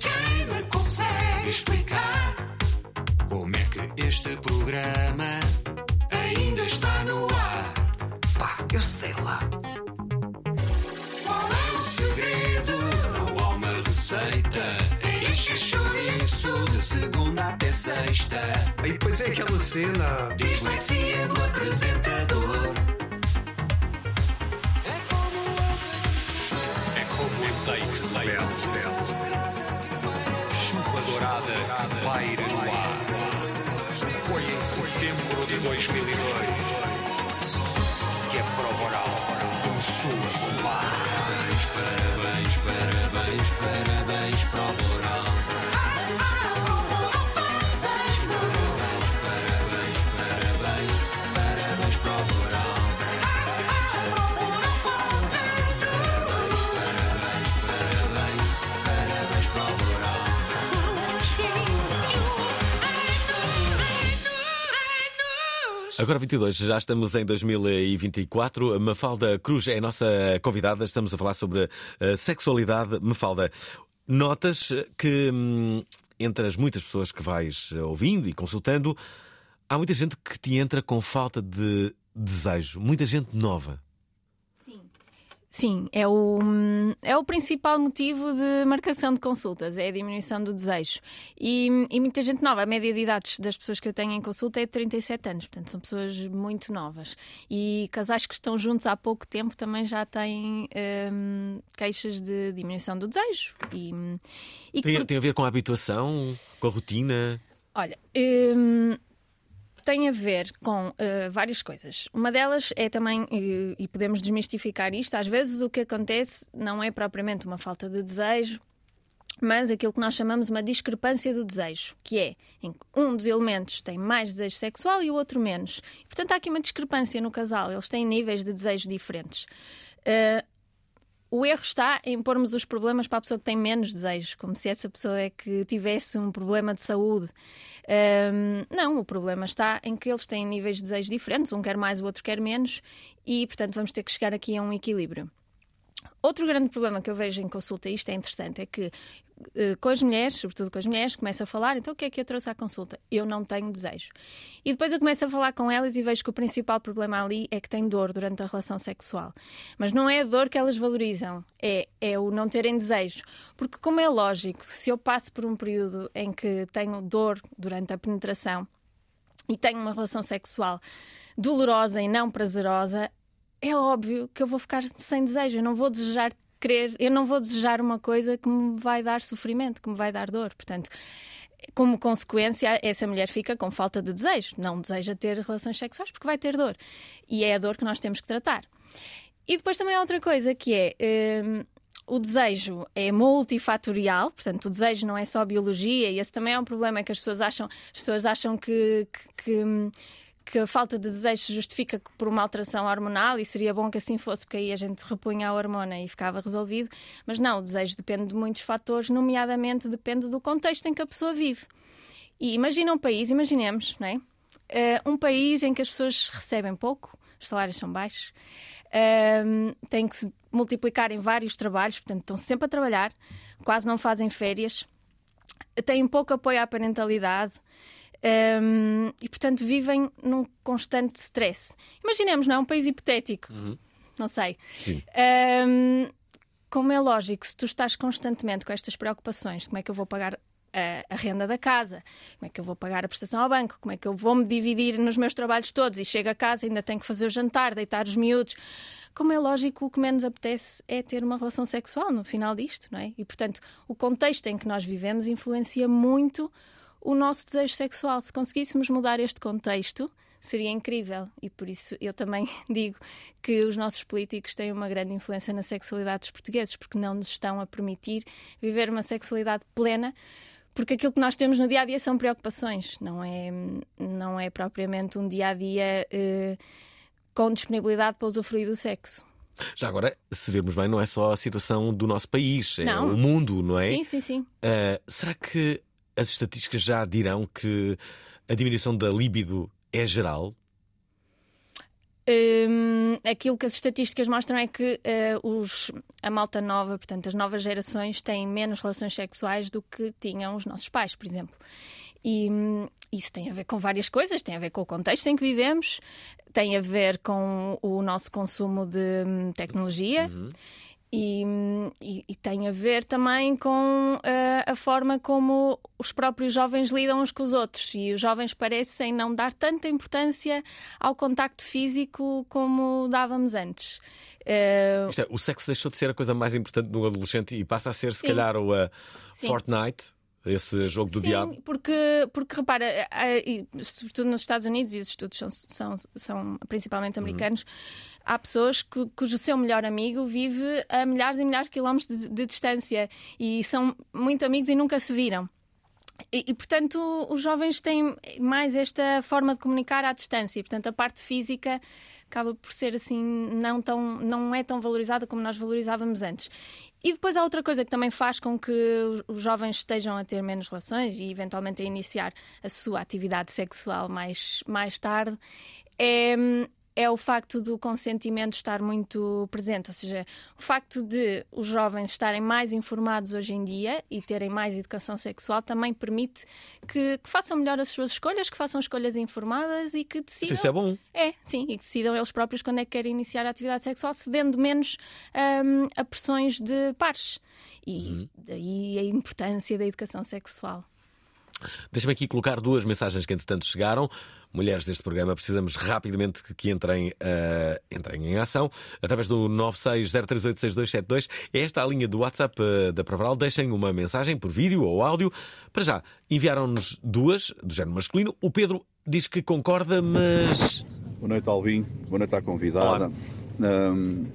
Speaker 6: Quem me consegue explicar como é que este programa Enche chouriço de segunda até sexta.
Speaker 9: E depois é aquela cena.
Speaker 6: Dislexia do apresentador. É como É como azeite belo, Chuva dourada que paira no ar. Foi em setembro de 2002 que a prova oral Agora 22, já estamos em 2024. Mafalda Cruz é a nossa convidada. Estamos a falar sobre a sexualidade. Mafalda, notas que hum, entre as muitas pessoas que vais ouvindo e consultando, há muita gente que te entra com falta de desejo, muita gente nova.
Speaker 5: Sim, é o, é o principal motivo de marcação de consultas, é a diminuição do desejo. E, e, muita gente nova, a média de idades das pessoas que eu tenho em consulta é de 37 anos, portanto são pessoas muito novas. E casais que estão juntos há pouco tempo também já têm hum, queixas de diminuição do desejo. E,
Speaker 6: e tem, por... tem, a ver com a habituação, com a rotina?
Speaker 5: Olha, hum, tem a ver com uh, várias coisas. Uma delas é também, e, e podemos desmistificar isto, às vezes o que acontece não é propriamente uma falta de desejo, mas aquilo que nós chamamos uma discrepância do desejo, que é em que um dos elementos tem mais desejo sexual e o outro menos. Portanto, há aqui uma discrepância no casal, eles têm níveis de desejo diferentes. Uh, o erro está em pormos os problemas para a pessoa que tem menos desejos, como se essa pessoa é que tivesse um problema de saúde. Um, não, o problema está em que eles têm níveis de desejo diferentes, um quer mais, o outro quer menos, e portanto vamos ter que chegar aqui a um equilíbrio. Outro grande problema que eu vejo em consulta, e isto é interessante, é que eh, com as mulheres, sobretudo com as mulheres, começo a falar, então o que é que eu trouxe à consulta? Eu não tenho desejo. E depois eu começo a falar com elas e vejo que o principal problema ali é que têm dor durante a relação sexual. Mas não é a dor que elas valorizam, é, é o não terem desejo. Porque, como é lógico, se eu passo por um período em que tenho dor durante a penetração e tenho uma relação sexual dolorosa e não prazerosa, é óbvio que eu vou ficar sem desejo, eu não vou desejar querer, eu não vou desejar uma coisa que me vai dar sofrimento, que me vai dar dor. Portanto, como consequência, essa mulher fica com falta de desejo, não deseja ter relações sexuais porque vai ter dor. E é a dor que nós temos que tratar. E depois também há outra coisa que é. Hum, o desejo é multifatorial, portanto, o desejo não é só biologia, e esse também é um problema que as pessoas acham, as pessoas acham que, que, que hum, que a falta de desejo se justifica por uma alteração hormonal e seria bom que assim fosse, porque aí a gente repunha a hormona e ficava resolvido. Mas não, o desejo depende de muitos fatores, nomeadamente depende do contexto em que a pessoa vive. E imagina um país, imaginemos, não é? Uh, um país em que as pessoas recebem pouco, os salários são baixos, uh, têm que se multiplicar em vários trabalhos, portanto estão sempre a trabalhar, quase não fazem férias, têm pouco apoio à parentalidade. Um, e, portanto, vivem num constante stress. Imaginemos, não é? Um país hipotético. Uhum. Não sei. Um, como é lógico, se tu estás constantemente com estas preocupações, como é que eu vou pagar a, a, renda da casa, como é que eu vou pagar a prestação ao banco, como é que eu vou me dividir nos meus trabalhos todos e chego a casa ainda tenho que fazer o jantar, deitar os miúdos. Como é lógico, o que menos apetece é ter uma relação sexual no final disto, não é? E portanto, o contexto em que nós vivemos influencia muito o nosso desejo sexual. Se conseguíssemos mudar este contexto, seria incrível. E por isso eu também digo que os nossos políticos têm uma grande influência na sexualidade dos portugueses, porque não nos estão a permitir viver uma sexualidade plena. Porque aquilo que nós temos no dia a dia são preocupações, não é, não é propriamente um dia a dia eh, com disponibilidade para usufruir do sexo.
Speaker 6: Já agora, se vermos bem, não é só a situação do nosso país, é não. o mundo, não é?
Speaker 5: Sim, sim, sim.
Speaker 6: Uh, será que as estatísticas já dirão que a diminuição da libido é geral?
Speaker 5: Um, aquilo que as estatísticas mostram é que uh, os, a malta nova, portanto, as novas gerações, têm menos relações sexuais do que tinham os nossos pais, por exemplo. E um, isso tem a ver com várias coisas, tem a ver com o contexto em que vivemos, tem a ver com o nosso consumo de um, tecnologia. Uhum. E, e, e, tem a ver também com uh, a forma como os próprios jovens lidam uns com os outros. E os jovens parecem não dar tanta importância ao contacto físico como dávamos antes.
Speaker 6: Uh... É, o sexo deixou de ser a coisa mais importante no adolescente e passa a ser, se Sim. calhar, o uh, Fortnite esse jogo do
Speaker 5: Sim,
Speaker 6: diabo?
Speaker 5: Porque, porque repara, e, sobretudo nos Estados Unidos, e os estudos são, são, são principalmente uhum. americanos, uhum. há pessoas que, cujo seu melhor amigo vive a milhares e milhares de quilómetros de, de distância e são muito amigos e nunca se viram. E, e, portanto, os jovens têm mais esta forma de comunicar à distância. E, portanto, a parte física acaba por ser assim, não, tão, não é tão valorizada como nós valorizávamos antes. E depois há outra coisa que também faz com que os jovens estejam a ter menos relações e eventualmente a iniciar a sua atividade sexual mais, mais tarde, é, é o facto do consentimento estar muito presente, ou seja, o facto de os jovens estarem mais informados hoje em dia e terem mais educação sexual também permite que, que façam melhor as suas escolhas, que façam escolhas informadas e que decidam.
Speaker 6: Isso é bom.
Speaker 5: É, sim, e que decidam eles próprios quando é que querem iniciar a atividade sexual, cedendo menos hum, a pressões de pares. E daí a importância da educação sexual.
Speaker 6: Deixa-me aqui colocar duas mensagens que entretanto chegaram. Mulheres deste programa, precisamos rapidamente que, entrem, eh, entrem em ação através do 960386272. É esta a linha do WhatsApp eh, da Provaral. Deixem uma mensagem por vídeo ou áudio. Para já, enviaram-nos duas do género masculino. O Pedro diz que concorda, mas.
Speaker 10: Boa noite, Alvin. Boa noite à convidada. Hum,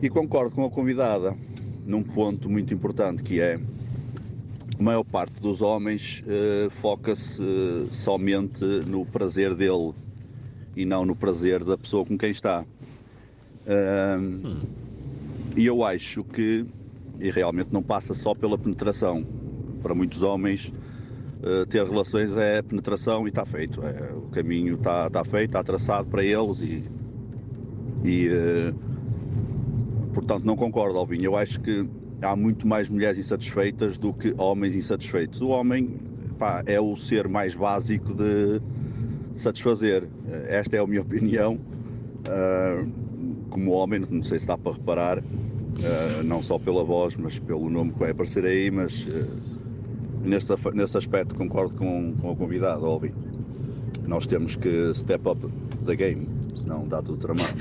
Speaker 10: e concordo com a convidada num ponto muito importante que é a maior parte dos homens eh, foca-se eh, somente no prazer dele e não no prazer da pessoa com quem está. Hum, E eu acho que, e realmente não passa só pela penetração. Para muitos homens, eh, ter relações é penetração e está feito. É, o caminho está, feito, está traçado para eles e, e portanto não concordo, Alvin. Eu acho que há muito mais mulheres insatisfeitas do que homens insatisfeitos. O homem pá, é o ser mais básico de satisfazer. Eh, Esta é a minha opinião. Ah, como homem, não sei se dá para reparar, ah, não só pela voz, mas pelo nome que vai aparecer aí, mas eh, neste, nesse aspecto concordo com, com a convidada, Alvin. Nós temos que step up the game, senão dá tudo tramado.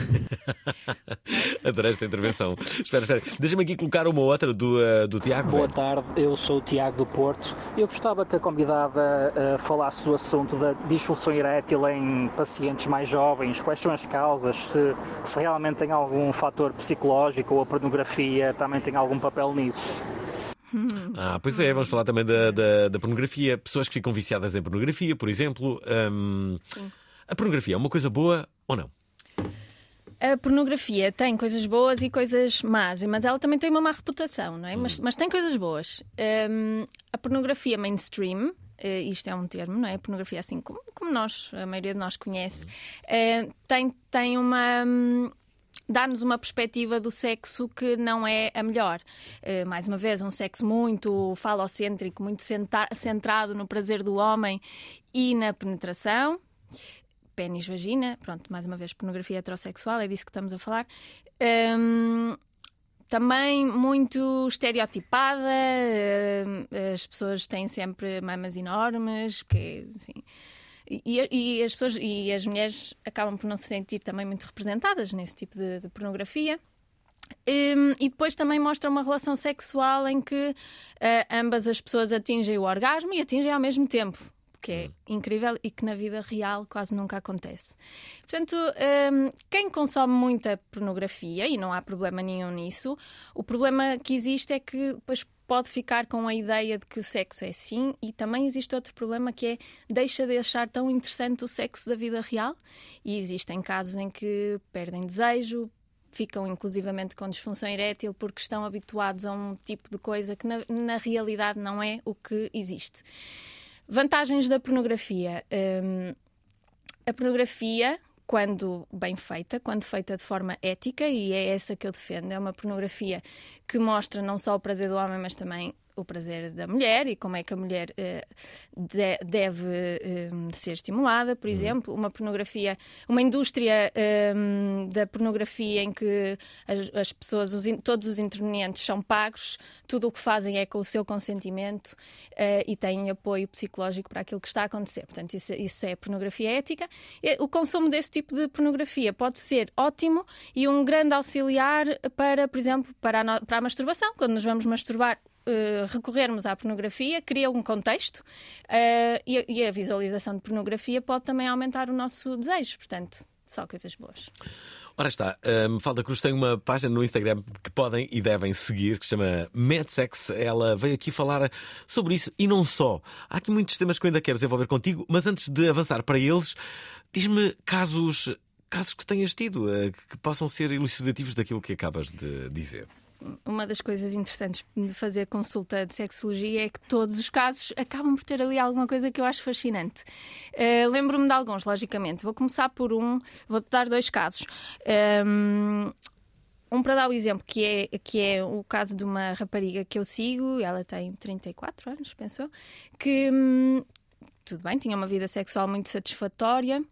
Speaker 6: Adorei esta intervenção. espera, espera. Deixa-me aqui colocar uma outra do, eh, do Tiago.
Speaker 11: Boa tarde, eu sou o Tiago do Porto. Eu gostava que a convidada eh, falasse do assunto da disfunção erétil em pacientes mais jovens. Quais são as causas? Se, se realmente tem algum fator psicológico ou a pornografia também tem algum papel nisso?
Speaker 6: Ah, pois é, vamos falar também da, da, da pornografia. Pessoas que ficam viciadas em pornografia, por exemplo. Hum, a pornografia é uma coisa boa ou não?
Speaker 5: A pornografia tem coisas boas e coisas más, mas ela também tem uma má reputação, não é? Mas, mas tem coisas boas. Hum, a pornografia mainstream, eh, isto é um termo, não é? A pornografia assim como, como nós, a maioria de nós conhece, eh, tem, tem uma. hum, Dá-nos uma perspectiva do sexo que não é a melhor. Eh, mais uma vez, um sexo muito falocêntrico, muito centrado no prazer do homem e na penetração pênis, vagina, pronto, mais uma vez, pornografia heterossexual, é disso que estamos a falar. Hum, também muito estereotipada, hum, as pessoas têm sempre mamas enormes, porque assim. E, e as pessoas e as mulheres acabam por não se sentir também muito representadas nesse tipo de, de pornografia. Hum, e depois também mostra uma relação sexual em que ah, ambas as pessoas atingem o orgasmo e atingem ao mesmo tempo, que é incrível e que na vida real quase nunca acontece. Portanto, hum, quem consome muita pornografia, e não há problema nenhum nisso, o problema que existe é que depois pode ficar com a ideia de que o sexo é assim e também existe outro problema que é deixa de achar tão interessante o sexo da vida real e existem casos em que perdem desejo, ficam inclusivamente com disfunção erétil porque estão habituados a um tipo de coisa que na, na realidade não é o que existe. Vantagens da pornografia. Hum, a pornografia, quando bem feita, quando feita de forma ética, e é essa que eu defendo, é uma pornografia que mostra não só o prazer do homem, mas também o prazer da mulher e como é que a mulher eh, de- deve eh, ser estimulada, por exemplo, uma pornografia, uma indústria eh, da pornografia em que as, as pessoas, os todos os intervenientes são pagos, tudo o que fazem é com o seu consentimento eh, e têm apoio psicológico para aquilo que está a acontecer. Portanto, isso, isso é pornografia ética. O consumo desse tipo de pornografia pode ser ótimo e um grande auxiliar para, por exemplo, para a, para a masturbação. Quando nos vamos masturbar, eh, recorrermos à pornografia, cria um contexto eh, e, e a visualização de pornografia pode também aumentar o nosso desejo. Portanto, só coisas boas.
Speaker 6: Ora está, a Mafalda Cruz tem uma página no Instagram que podem e devem seguir, que se chama MedSex. Ela veio aqui falar sobre isso e não só. Há aqui muitos temas que eu ainda quero desenvolver contigo, mas antes de avançar para eles, diz-me casos, casos que tenhas tido, eh, que possam ser elucidativos daquilo que acabas de dizer.
Speaker 5: Uma das coisas interessantes de fazer consulta de sexologia é que todos os casos acabam por ter ali alguma coisa que eu acho fascinante. Uh, Lembro-me de alguns, logicamente. Vou começar por um, vou-te dar dois casos. Um, um para dar o exemplo, que é, que é o caso de uma rapariga que eu sigo, ela tem 34 anos, penso eu, que hum, tudo bem, tinha uma vida sexual muito satisfatória,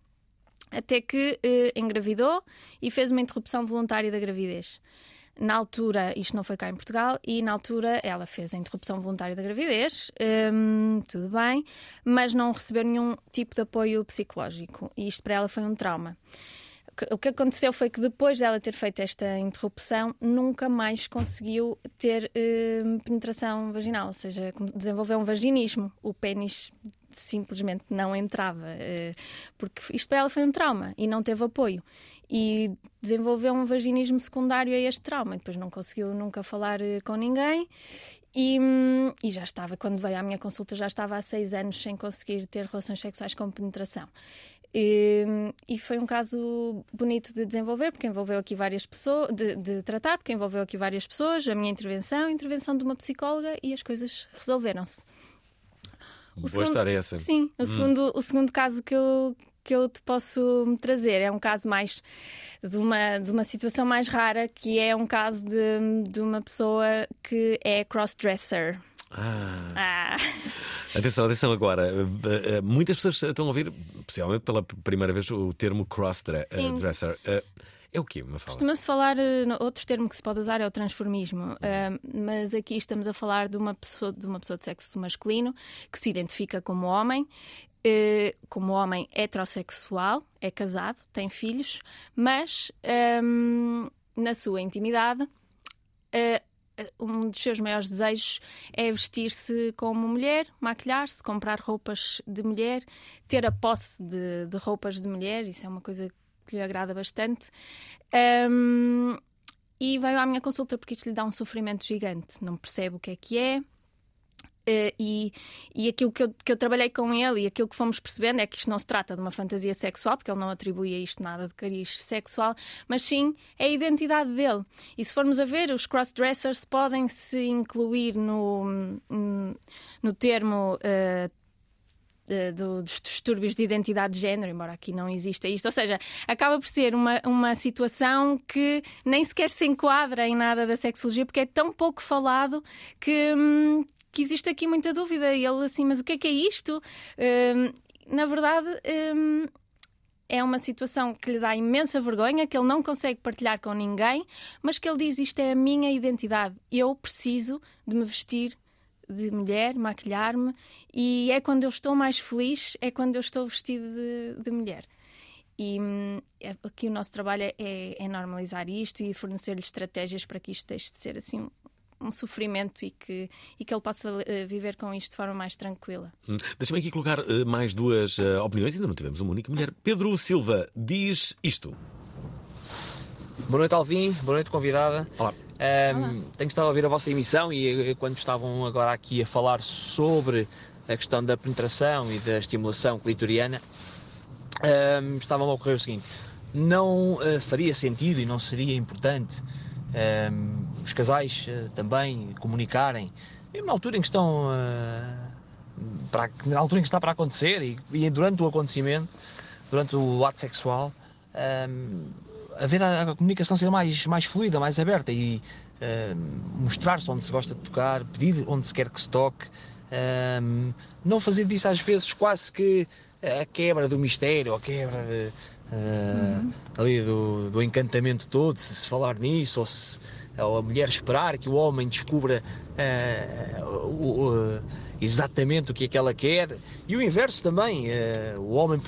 Speaker 5: até que eh, engravidou e fez uma interrupção voluntária da gravidez. Na altura, isto não foi cá em Portugal, e na altura ela fez a interrupção voluntária da gravidez, hum, tudo bem, mas não recebeu nenhum tipo de apoio psicológico. E isto para ela foi um trauma o que aconteceu foi que depois dela ter feito esta interrupção, nunca mais conseguiu ter uh, penetração vaginal, ou seja, desenvolveu um vaginismo. O pênis simplesmente não entrava, uh, porque isto para ela foi um trauma e não teve apoio. E desenvolveu um vaginismo secundário a este trauma, e depois não conseguiu nunca falar uh, com ninguém. E, hum, e, já estava, quando veio à minha consulta, já estava há seis anos sem conseguir ter relações sexuais com penetração. E, e, foi um caso bonito de desenvolver, porque envolveu aqui várias pessoas, de, de, tratar, porque envolveu aqui várias pessoas, a minha intervenção, a intervenção de uma psicóloga e as coisas resolveram-se.
Speaker 6: Boa segundo, história essa.
Speaker 5: Sim, o, hum. segundo, o segundo caso que eu, que eu te posso trazer é um caso mais de uma, de uma situação mais rara, que é um caso de, de uma pessoa que é crossdresser.
Speaker 6: Ah. ah. Atenção, atenção agora. Eh, eh, muitas pessoas estão a ouvir, possivelmente pela primeira vez, o termo crossdresser. Eh, é o quê, uma fala?
Speaker 5: Costuma-se falar, outro termo que se pode usar é o transformismo, uh, mas aqui estamos a falar de uma, pessoa, de uma pessoa de sexo masculino que se identifica como homem, como homem heterossexual, é casado, tem filhos, mas um, na sua intimidade uh, um dos seus maiores desejos é vestir-se como mulher, maquilhar-se, comprar roupas de mulher, ter a posse de, de, roupas de mulher, isso é uma coisa que lhe agrada bastante. Um, e veio à minha consulta porque isto lhe dá um sofrimento gigante, não percebe o que é que é, e, e aquilo que eu, que eu trabalhei com ele e aquilo que fomos percebendo é que isto não se trata de uma fantasia sexual, porque ele não atribui a isto nada de cariz sexual, mas sim é a identidade dele. E se formos a ver, os crossdressers podem se incluir no, no termo. Uh, dos distúrbios de identidade de género, embora aqui não exista isto. Ou seja, acaba por ser uma, uma situação que nem sequer se enquadra em nada da sexologia, porque é tão pouco falado que, hum, que existe aqui muita dúvida. E ele assim, mas o que é que é isto? Um, na verdade. Um, é uma situação que lhe dá imensa vergonha, que ele não consegue partilhar com ninguém, mas que ele diz: Isto é a minha identidade. Eu preciso de me vestir de mulher, maquilhar-me, e é quando eu estou mais feliz, é quando eu estou vestido de, de mulher. E hum, é, aqui o nosso trabalho é, é normalizar isto e fornecer-lhe estratégias para que isto deixe de ser assim um sofrimento e que, e que ele possa uh, viver com isto de forma mais tranquila.
Speaker 6: Hum. Deixa-me aqui colocar uh, mais duas uh, opiniões, ainda não tivemos uma única mulher. Pedro Silva diz isto.
Speaker 12: Boa noite, Alvin. Boa noite, convidada.
Speaker 6: Olá.
Speaker 12: Um, Olá. Tenho estado a ouvir a vossa emissão e quando estavam agora aqui a falar sobre a questão da penetração e da estimulação clitoriana, um, estava-me a ocorrer o seguinte: não faria sentido e não seria importante os casais uh, também comunicarem, mesmo na altura em que estão, uh, para, na altura em que está para acontecer e, e, durante o acontecimento, durante o ato sexual, um, haver a, a, comunicação ser mais, mais fluida, mais aberta e mostrar-se onde se gosta de tocar, pedir onde se quer que se toque, não fazer disso às vezes quase que a quebra do mistério, a quebra de, uhum. ali do, do encantamento todo, se, se falar nisso, ou se ou a mulher esperar que o homem descubra uh, o, exatamente o que é que ela quer, e o inverso também, uh, o homem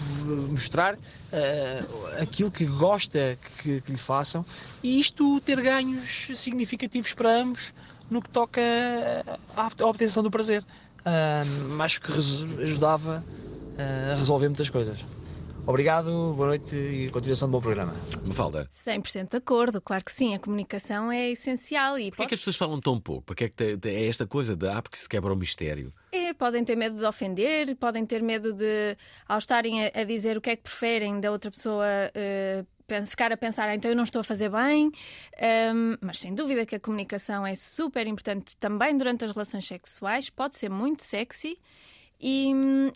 Speaker 12: mostrar uh, aquilo que gosta que, que, lhe façam, e isto ter ganhos significativos para ambos no que toca à, obtenção do prazer. acho que ajudava a resolver muitas coisas. Obrigado, boa noite e continuação de bom programa.
Speaker 6: Me falta.
Speaker 5: 100% de acordo, claro que sim, a comunicação é essencial. E
Speaker 6: Porquê pode... é que as pessoas falam tão pouco? Porque é que é esta coisa de ah, porque se quebra o mistério?
Speaker 5: É, podem ter medo de ofender, podem ter medo de, ao estarem a, a dizer o que é que preferem da outra pessoa. Uh, ficar a pensar, ah, então eu não estou a fazer bem, um, mas sem dúvida que a comunicação é super importante também durante as relações sexuais, pode ser muito sexy. E,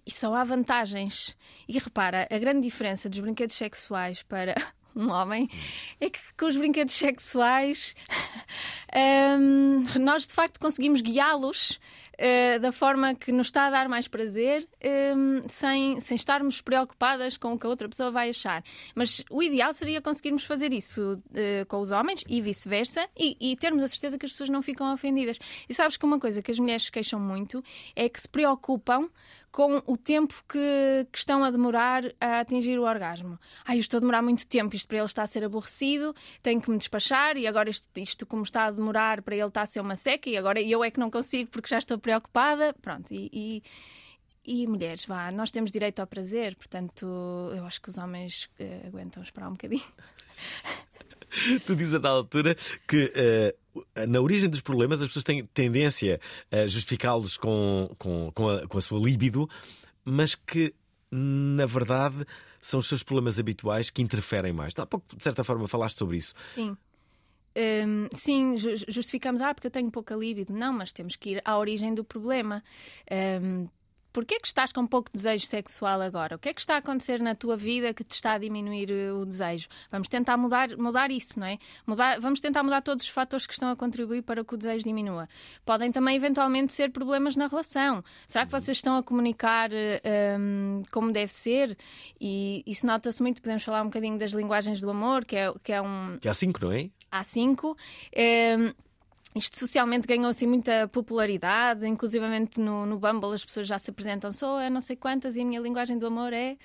Speaker 5: e só há vantagens. E repara, a grande diferença dos brinquedos sexuais para um homem, é que com os brinquedos sexuais um, nós de facto conseguimos guiá-los uh, da forma que nos está a dar mais prazer, um, sem, sem estarmos preocupadas com o que a outra pessoa vai achar. Mas o ideal seria conseguirmos fazer isso uh, com os homens e vice-versa e, e, termos a certeza que as pessoas não ficam ofendidas. E sabes que uma coisa que as mulheres queixam muito é que se preocupam com o tempo que, que, estão a demorar a atingir o orgasmo. Ah, eu estou a demorar muito tempo, isto para ele está a ser aborrecido, tenho que me despachar e agora isto, isto como está a demorar para ele está a ser uma seca e agora eu é que não consigo porque já estou preocupada. Pronto, e, e e mulheres, vá, nós temos direito ao prazer, portanto, eu acho que os homens uh, aguentam esperar um bocadinho.
Speaker 6: tu dizes a da altura que uh, na origem dos problemas as pessoas têm tendência a justificá-los com, com, com, a, com a sua libido, mas que na verdade são os seus problemas habituais que interferem mais. Há pouco, de certa forma, falaste sobre isso.
Speaker 5: Sim. Um, sim, justificamos, ah, porque eu tenho pouca libido. Não, mas temos que ir à origem do problema. Um, Porquê que estás com pouco desejo sexual agora? O que é que está a acontecer na tua vida que te está a diminuir eh, o desejo? Vamos tentar mudar, mudar isso, não é? Mudar, vamos tentar mudar todos os fatores que estão a contribuir para que o desejo diminua. Podem também, eventualmente, ser problemas na relação. Será que vocês estão a comunicar um, ehm, como deve ser? E isso nota-se muito. Podemos falar um bocadinho das linguagens do amor, que é, que é um.
Speaker 6: Que há cinco, não é?
Speaker 5: Há cinco. Um, ehm, isto socialmente ganhou assim muita popularidade, inclusivamente no, no Bumble as pessoas já se apresentam, sou a não sei quantas e a minha linguagem do amor é, uh,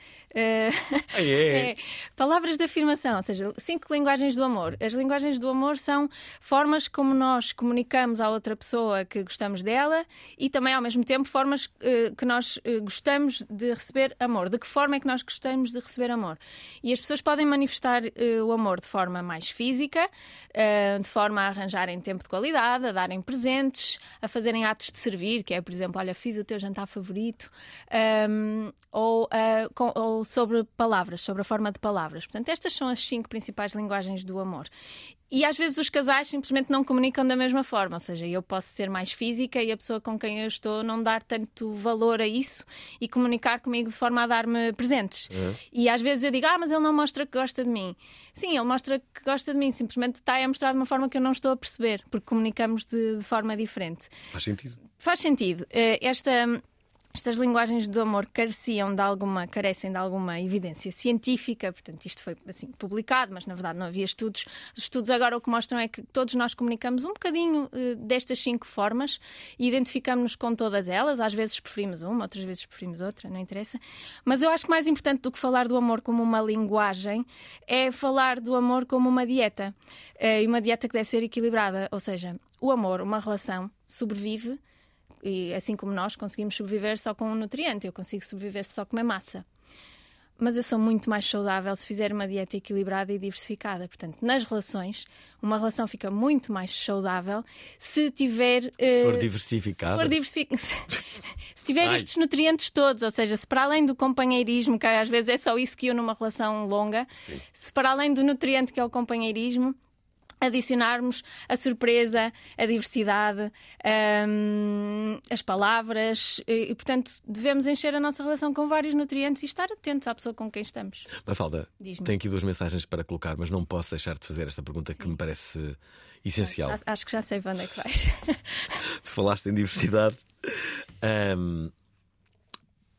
Speaker 6: é.
Speaker 5: é, palavras de afirmação, ou seja, cinco linguagens do amor. As linguagens do amor são formas como nós comunicamos à outra pessoa que gostamos dela e também ao mesmo tempo formas uh, que nós uh, gostamos de receber amor. De que forma é que nós gostamos de receber amor? E as pessoas podem manifestar o amor de forma mais física, de forma a arranjarem tempo de qualidade a darem presentes, a fazerem atos de servir, que é, por exemplo, olha, fiz o teu jantar favorito, um, ou, uh, com, ou sobre palavras, sobre a forma de palavras. Portanto, estas são as cinco principais linguagens do amor. E às vezes os casais simplesmente não comunicam da mesma forma, ou seja, eu posso ser mais física e a pessoa com quem eu estou não dar tanto valor a isso e comunicar comigo de forma a dar-me presentes. É. E às vezes eu digo, ah, mas ele não mostra que gosta de mim. Sim, ele mostra que gosta de mim, simplesmente está a mostrar de uma forma que eu não estou a perceber, porque comunicamos de, de forma diferente.
Speaker 6: Faz sentido.
Speaker 5: Faz sentido. Eh, esta estas linguagens do amor careciam de alguma, carecem de alguma evidência científica, portanto, isto foi assim publicado, mas na verdade não havia estudos. Os estudos agora o que mostram é que todos nós comunicamos um bocadinho uh, destas cinco formas e identificamos-nos com todas elas. Às vezes preferimos uma, outras vezes preferimos outra, não interessa. Mas eu acho que mais importante do que falar do amor como uma linguagem é falar do amor como uma dieta. Uh, e uma dieta que deve ser equilibrada, ou seja, o amor, uma relação, sobrevive e assim como nós conseguimos sobreviver só com um nutriente, eu consigo sobreviver só com uma massa. Mas eu sou muito mais saudável se fizer uma dieta equilibrada e diversificada. Portanto, nas relações, uma relação fica muito mais saudável se tiver.
Speaker 6: Se for uh, diversificada.
Speaker 5: Se, for diversific... se tiver Ai. estes nutrientes todos, ou seja, se para além do companheirismo, que às vezes é só isso que eu numa relação longa, Sim. se para além do nutriente que é o companheirismo, adicionarmos a surpresa, a diversidade, um, as palavras e, portanto, devemos encher a nossa relação com vários nutrientes e estar atentos à pessoa com quem estamos.
Speaker 6: Mafalda, tenho aqui duas mensagens para colocar, mas não posso deixar de fazer esta pergunta Sim. que me parece essencial.
Speaker 5: Já, acho que já sei para onde é que vais.
Speaker 6: tu falaste em diversidade. Um,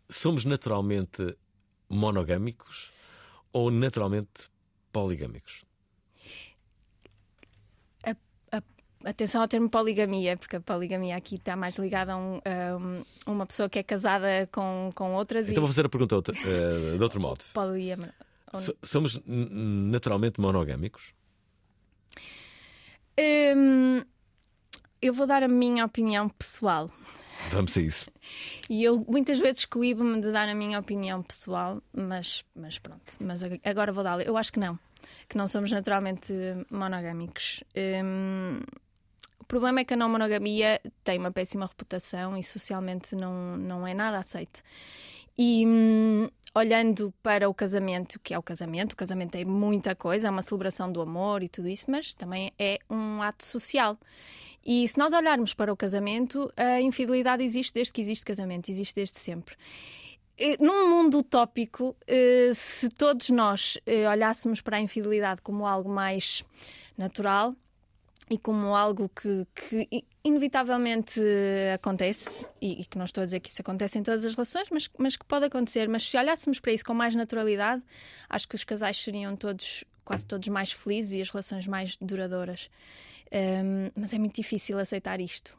Speaker 6: somos naturalmente monogâmicos ou naturalmente poligâmicos?
Speaker 5: Atenção ao termo poligamia, porque a poligamia aqui está mais ligada a, um, a uma pessoa que é casada com, com outras.
Speaker 6: Então e... vou fazer a pergunta outra, uh, de outro modo.
Speaker 5: Poliamor.
Speaker 6: Somos naturalmente monogâmicos?
Speaker 5: Um, eu vou dar a minha opinião pessoal.
Speaker 6: Vamos a isso.
Speaker 5: E eu muitas vezes coíbo-me de dar a minha opinião pessoal, mas, mas pronto. Mas agora vou dar. Eu acho que não. Que não somos naturalmente monogâmicos. Um, problema é que a não monogamia tem uma péssima reputação e socialmente não, não é nada aceite. E hum, olhando para o casamento, que é o casamento, o casamento é muita coisa, é uma celebração do amor e tudo isso, mas também é um ato social. E se nós olharmos para o casamento, a infidelidade existe desde que existe casamento, existe desde sempre. Num mundo utópico, eh, se todos nós eh, olhássemos para a infidelidade como algo mais natural e como algo que, que inevitavelmente acontece, e, e que não estou a dizer que isso acontece em todas as relações, mas, mas que pode acontecer, mas se olhássemos para isso com mais naturalidade, acho que os casais seriam todos, quase todos mais felizes e as relações mais duradouras. Hum, mas é muito difícil aceitar isto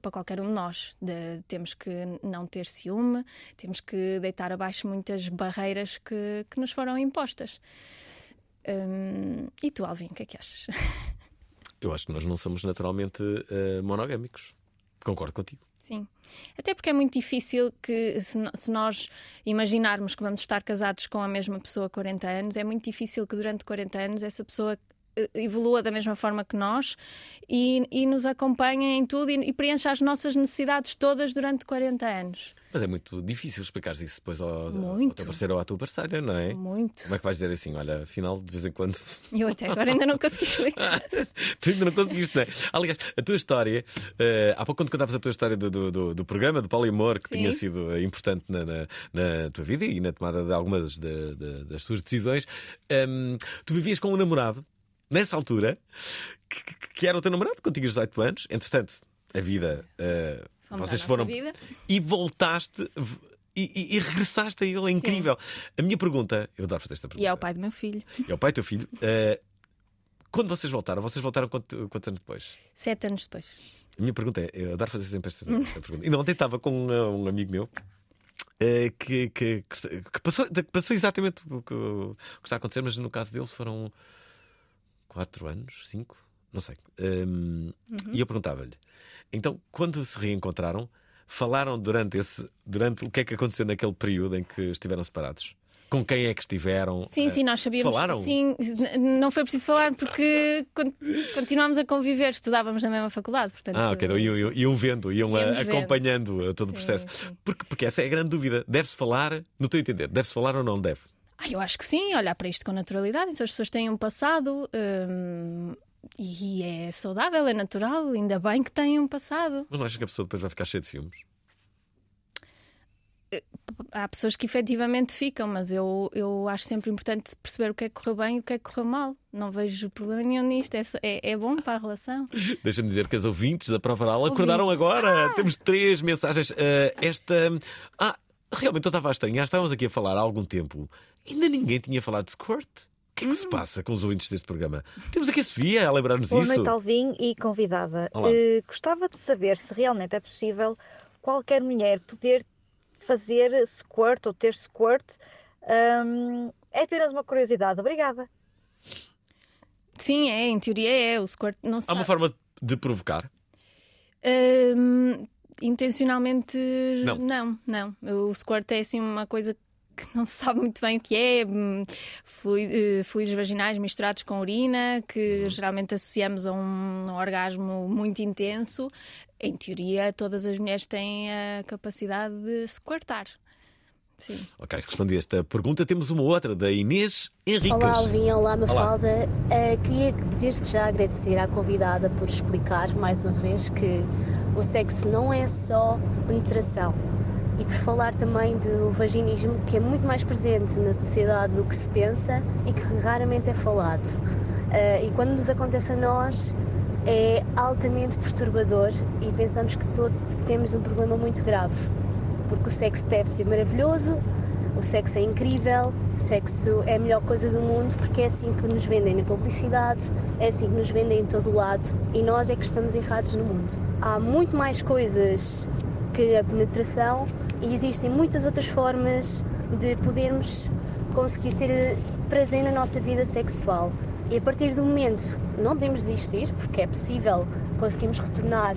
Speaker 5: para qualquer um de nós. De- temos que não ter ciúme, temos que deitar abaixo muitas barreiras que, que nos foram impostas. Hum, e tu, Alvin, o que é que achas?
Speaker 6: Eu acho que nós não somos naturalmente eh, monogâmicos. Concordo contigo.
Speaker 5: Sim. Até porque é muito difícil que, se, se nós imaginarmos que vamos estar casados com a mesma pessoa há 40 anos, é muito difícil que durante 40 anos essa pessoa evolua da mesma forma que nós e, e nos acompanhe em tudo e, e preencha as nossas necessidades todas durante 40 anos.
Speaker 6: Mas é muito difícil explicar isso depois ao, ao teu parceiro ou à tua parceira, não é?
Speaker 5: Muito.
Speaker 6: Como é que vais dizer assim? Olha, afinal, de vez em quando.
Speaker 5: Eu até agora ainda não consegui explicar.
Speaker 6: tu ainda não conseguiste, não é? Aliás, a tua história, eh, há pouco quando contavas a tua história do, do, do- programa, do Polimor, que
Speaker 5: Sim.
Speaker 6: tinha sido eh, importante na, na- na tua vida e na tomada de algumas de- de- das tuas decisões, ehm, tu vivias com um namorado, nessa altura, que, que- era o teu namorado quando tinhas 18 anos, entretanto, a vida.
Speaker 5: à
Speaker 6: vocês foram.
Speaker 5: vida.
Speaker 6: E voltaste. E, e- e regressaste a ele, é incrível. A minha pergunta, eu adoro fazer esta pergunta.
Speaker 5: E é o pai do meu filho.
Speaker 6: É o pai, teu filho. Eh, quando vocês voltaram, vocês voltaram quanto- quantos anos depois?
Speaker 5: Sete anos depois.
Speaker 6: A minha pergunta é: eu adoro fazer sempre esta, pergunta. E ontem estava com um, um amigo meu que, que, que- que passou, que passou exatamente o que, o que está a acontecer, mas no caso dele foram quatro anos, cinco, não sei. Ehm,
Speaker 5: Uhum.
Speaker 6: E eu perguntava-lhe: então, quando se reencontraram, falaram durante esse durante o que é que aconteceu naquele período em que estiveram separados? Com quem é que estiveram?
Speaker 5: Sim,
Speaker 6: Eh,
Speaker 5: sim, nós sabíamos.
Speaker 6: Falaram?
Speaker 5: Sim, não foi preciso falar porque con- continuámos a conviver, estudávamos na mesma faculdade. Portanto,
Speaker 6: Ah, ok. Então iam, iam- iam vendo, iam
Speaker 5: vendo.
Speaker 6: acompanhando ah, todo o
Speaker 5: Sim,
Speaker 6: processo.
Speaker 5: sim.
Speaker 6: Porque, porque essa é a grande dúvida. Deve-se falar, no teu entender, deve-se falar ou não deve?
Speaker 5: Ah, eu acho que sim, olhar para isto com naturalidade. Então as pessoas têm um passado hum, e é saudável, é natural, ainda bem que têm um passado.
Speaker 6: Mas não achas que a pessoa depois vai ficar cheia de ciúmes?
Speaker 5: Há pessoas que efetivamente ficam, mas eu, eu acho sempre importante perceber o que é que correu bem e o que é que correu mal. Não vejo problema nenhum nisto, é, é, é bom para a relação.
Speaker 6: Deixa-me dizer que as ouvintes da Prova Oral acordaram agora. Temos três mensagens. Ah, esta. Ah, realmente eu estava a estranhar. Estávamos aqui a falar há algum tempo. Ainda ninguém tinha falado de squirt. O que é que se passa com os ouvintes deste programa? Temos aqui a Sofia a lembrar-nos
Speaker 13: Boa
Speaker 6: disso.
Speaker 13: noite, Alvin e convidada.
Speaker 6: Olá.
Speaker 13: Eh, gostava de saber se realmente é possível qualquer mulher poder fazer squirt ou ter squirt. Ahm, é apenas uma curiosidade. Obrigada.
Speaker 5: Sim, é, em teoria é. O squirt não se
Speaker 6: Há uma
Speaker 5: sabe.
Speaker 6: forma de provocar.
Speaker 5: Hum, intencionalmente,
Speaker 6: Não.
Speaker 5: não, não. O squirt é assim uma coisa que não se sabe muito bem o que é. hum, eh, Fluidos vaginais misturados com urina, que geralmente associamos a um orgasmo muito intenso. Em teoria, todas as mulheres têm a capacidade de squirtar. Sim.
Speaker 6: Ok, respondi esta pergunta. Temos uma outra da Inês Henriques.
Speaker 14: Olá, Alvin. Olá, Mafalda. Eh, queria desde já agradecer à convidada por explicar mais uma vez que o sexo não é só penetração e por falar também do vaginismo que é muito mais presente na sociedade do que se pensa e que raramente é falado. Eh, e quando nos acontece a nós é altamente perturbador e pensamos que, todo, que temos um problema muito grave porque o sexo deve ser maravilhoso, o sexo é incrível, sexo é a melhor coisa do mundo porque é assim que nos vendem na publicidade, é assim que nos vendem em todo o lado e nós é que estamos errados no mundo. Há muito mais coisas que a penetração e existem muitas outras formas de podermos conseguir ter prazer na nossa vida sexual. E a partir do momento não devemos desistir, porque é possível, conseguimos retornar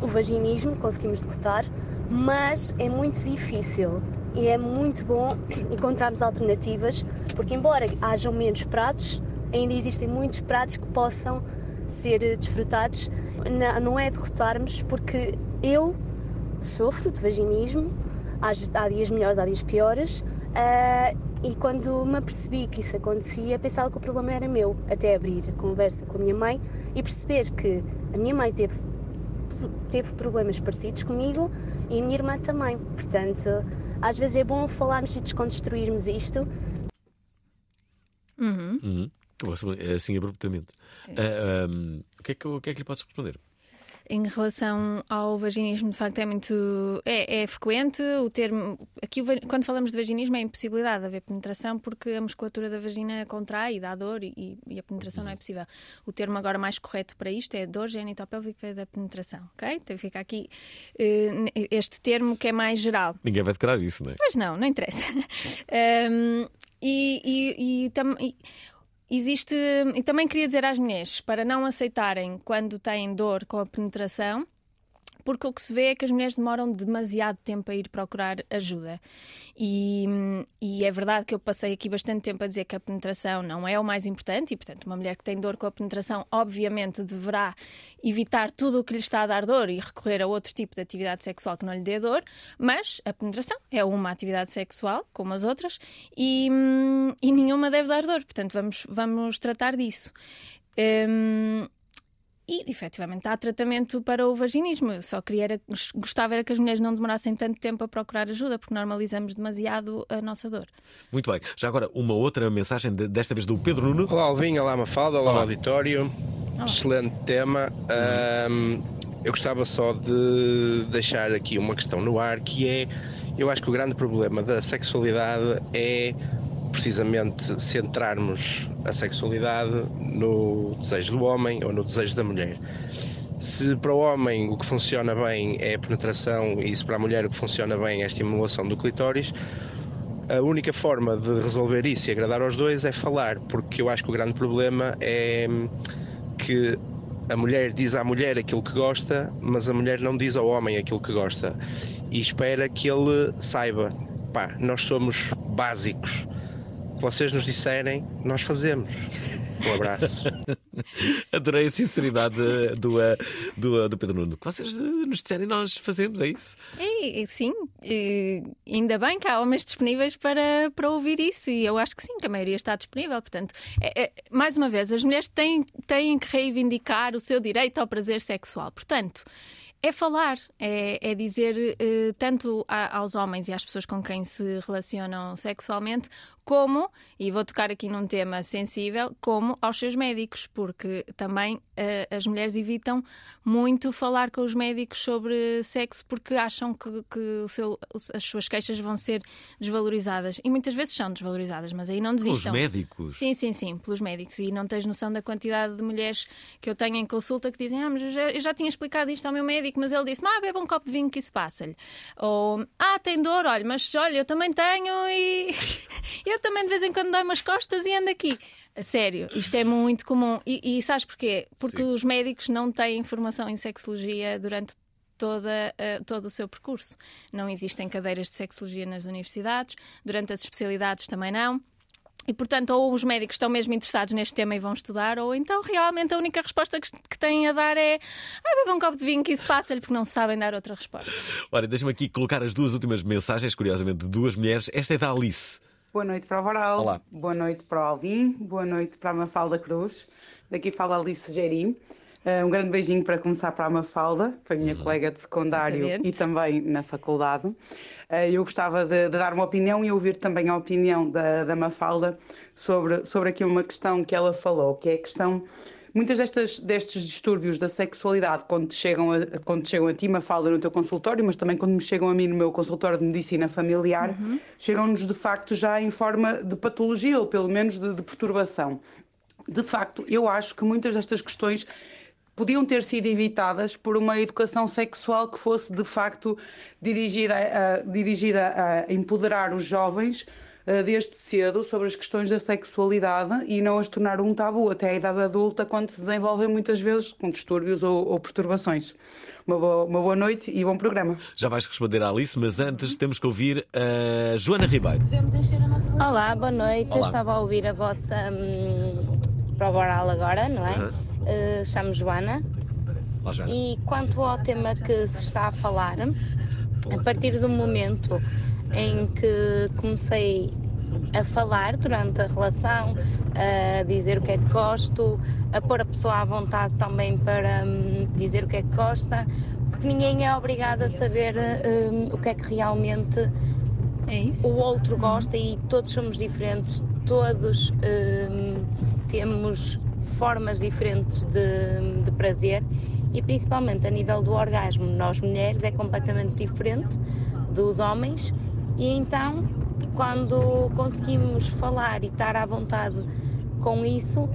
Speaker 14: o vaginismo, conseguimos derrotar, mas é muito difícil e é muito bom encontrarmos alternativas, porque embora hajam menos pratos, ainda existem muitos pratos que possam ser desfrutados. Não- Não é derrotarmos, porque eu sofro de vaginismo Há, há dias melhores, há dias piores. Uh, e quando me apercebi que isso acontecia, pensava que o problema era meu, até abrir a conversa com a minha mãe e perceber que a minha mãe teve, teve problemas parecidos comigo e a minha irmã também. Portanto, às vezes é bom falarmos e desconstruirmos isto.
Speaker 5: Uhum.
Speaker 6: Uhum. Assim abruptamente.
Speaker 5: É.
Speaker 6: Uh, um, o, que é que, o que é que lhe podes responder?
Speaker 5: Em relação ao vaginismo, de facto, é muito. É, é frequente o termo. Aqui, quando falamos de vaginismo, é a impossibilidade de haver penetração porque a musculatura da vagina contrai e dá dor e, e a penetração não é possível. O termo agora mais correto para isto é dor genitopélvica da penetração, ok? Então fica aqui uh, este termo que é mais geral.
Speaker 6: Ninguém vai decorar isso, não é?
Speaker 5: Pois não, não interessa. um, e, e, e, tam, e Existe, e também queria dizer às mulheres para não aceitarem quando têm dor com a penetração, porque o que se vê é que as mulheres demoram demasiado tempo a ir procurar ajuda. E, e, é verdade que eu passei aqui bastante tempo a dizer que a penetração não é o mais importante, e portanto, uma mulher que tem dor com a penetração, obviamente, deverá evitar tudo o que lhe está a dar dor e recorrer a outro tipo de atividade sexual que não lhe dê dor, mas a penetração é uma atividade sexual, como as outras, e, e nenhuma deve dar dor, portanto, vamos, vamos tratar disso. Um, e, efetivamente, há tratamento para o vaginismo. Eu só queria, era, gostava era que as mulheres não demorassem tanto tempo a procurar ajuda, porque normalizamos demasiado a nossa dor.
Speaker 6: Muito bem. Já agora, uma outra mensagem, desta vez do Pedro Nuno.
Speaker 15: Olá, Alvin, olá, Mafalda, olá, olá. auditório. Olá. Excelente tema. Eu gostava só de deixar aqui uma questão no ar, que é, eu acho que o grande problema da sexualidade é precisamente centrarmos a sexualidade no desejo do homem ou no desejo da mulher. Se para o homem o que funciona bem é a penetração e se para a mulher o que funciona bem é a estimulação do clitóris, a única forma de resolver isso e agradar aos dois é falar, porque eu acho que o grande problema é que a mulher diz à mulher aquilo que gosta, mas a mulher não diz ao homem aquilo que gosta e espera que ele saiba. Pá, nós somos básicos vocês nos disserem, nós fazemos. Um abraço.
Speaker 6: Adorei a sinceridade do, do, do Pedro Nuno. Que vocês nos disserem, nós fazemos, é isso?
Speaker 5: É, sim, e ainda bem que há homens disponíveis para, para ouvir isso e eu acho que sim, que a maioria está disponível. Portanto, é, é, mais uma vez, as mulheres têm, têm que reivindicar o seu direito ao prazer sexual. Portanto, é falar, é, é dizer uh, tanto a, aos homens e às pessoas com quem se relacionam sexualmente, como, e vou tocar aqui num tema sensível, como aos seus médicos, porque também uh, as mulheres evitam muito falar com os médicos sobre sexo porque acham que, que seu, as suas queixas vão ser desvalorizadas. E muitas vezes são desvalorizadas, mas aí não desistam.
Speaker 6: Pelos médicos?
Speaker 5: Sim, sim, sim, pelos médicos. E não tens noção da quantidade de mulheres que eu tenho em consulta que dizem: Ah, mas eu já, eu já tinha explicado isto ao meu médico, mas ele disse: Ah, beba um copo de vinho que isso passa-lhe. Ou Ah, tem dor, olha, mas olha, eu também tenho e. eu também de vez em quando dói umas costas e ando aqui. A sério, isto é muito comum. E, e sabes porquê? Porque Sim. os médicos não têm formação em sexologia durante toda, uh, todo o seu percurso. Não existem cadeiras de sexologia nas universidades, durante as especialidades também não. E, portanto, ou os médicos estão mesmo interessados neste tema e vão estudar, ou então realmente a única resposta que, que têm a dar é ah, beba um copo de vinho que isso passa-lhe, porque não sabem dar outra resposta.
Speaker 6: Olha, deixa-me aqui colocar as duas últimas mensagens, curiosamente, de duas mulheres. Esta é da Alice.
Speaker 16: Boa noite para o Varal.
Speaker 6: Olá.
Speaker 16: Boa noite para o Alvin. Boa noite para a Mafalda Cruz. Daqui fala Alice Gerim. Uh, um grande beijinho para começar para a Mafalda, foi minha uhum. colega de secundário Exatamente. e também na faculdade. Uh, eu gostava de, de, dar uma opinião e ouvir também a opinião da, da Mafalda sobre, sobre aqui uma questão que ela falou, que é a questão Muitas destas, destes distúrbios da sexualidade, quando chegam a, quando chegam a ti, Mafalda, no teu consultório, mas também quando me chegam a mim no meu consultório de medicina familiar, uhum. chegam-nos de facto já em forma de patologia, ou pelo menos de, de perturbação. De facto, eu acho que muitas destas questões podiam ter sido evitadas por uma educação sexual que fosse de facto dirigida a, dirigida a empoderar os jovens eh, desde cedo sobre as questões da sexualidade e não as tornar um tabu até a idade adulta, quando se desenvolvem muitas vezes com distúrbios ou, ou perturbações. Uma boa, uma boa, noite e bom programa.
Speaker 6: Já vais responder à Alice, mas antes temos que ouvir a Joana Ribeiro.
Speaker 17: Olá, boa noite. Olá. Estava a ouvir a vossa hum, prova oral agora, não é? Uhum. Uh, Chamo Joana.
Speaker 6: Olá, Joana.
Speaker 17: E quanto ao tema que se está a falar, a partir do momento em que comecei a falar durante a relação, a dizer o que é que gosto, a pôr a pessoa à vontade também para hum, dizer o que é que gosta, porque ninguém é obrigado a saber hum, o que é que realmente
Speaker 5: é
Speaker 17: o outro gosta e todos somos diferentes, todos hum, temos formas diferentes de, de prazer e principalmente a nível do orgasmo, nós mulheres é completamente diferente dos homens e então quando conseguimos falar e estar à vontade com isso,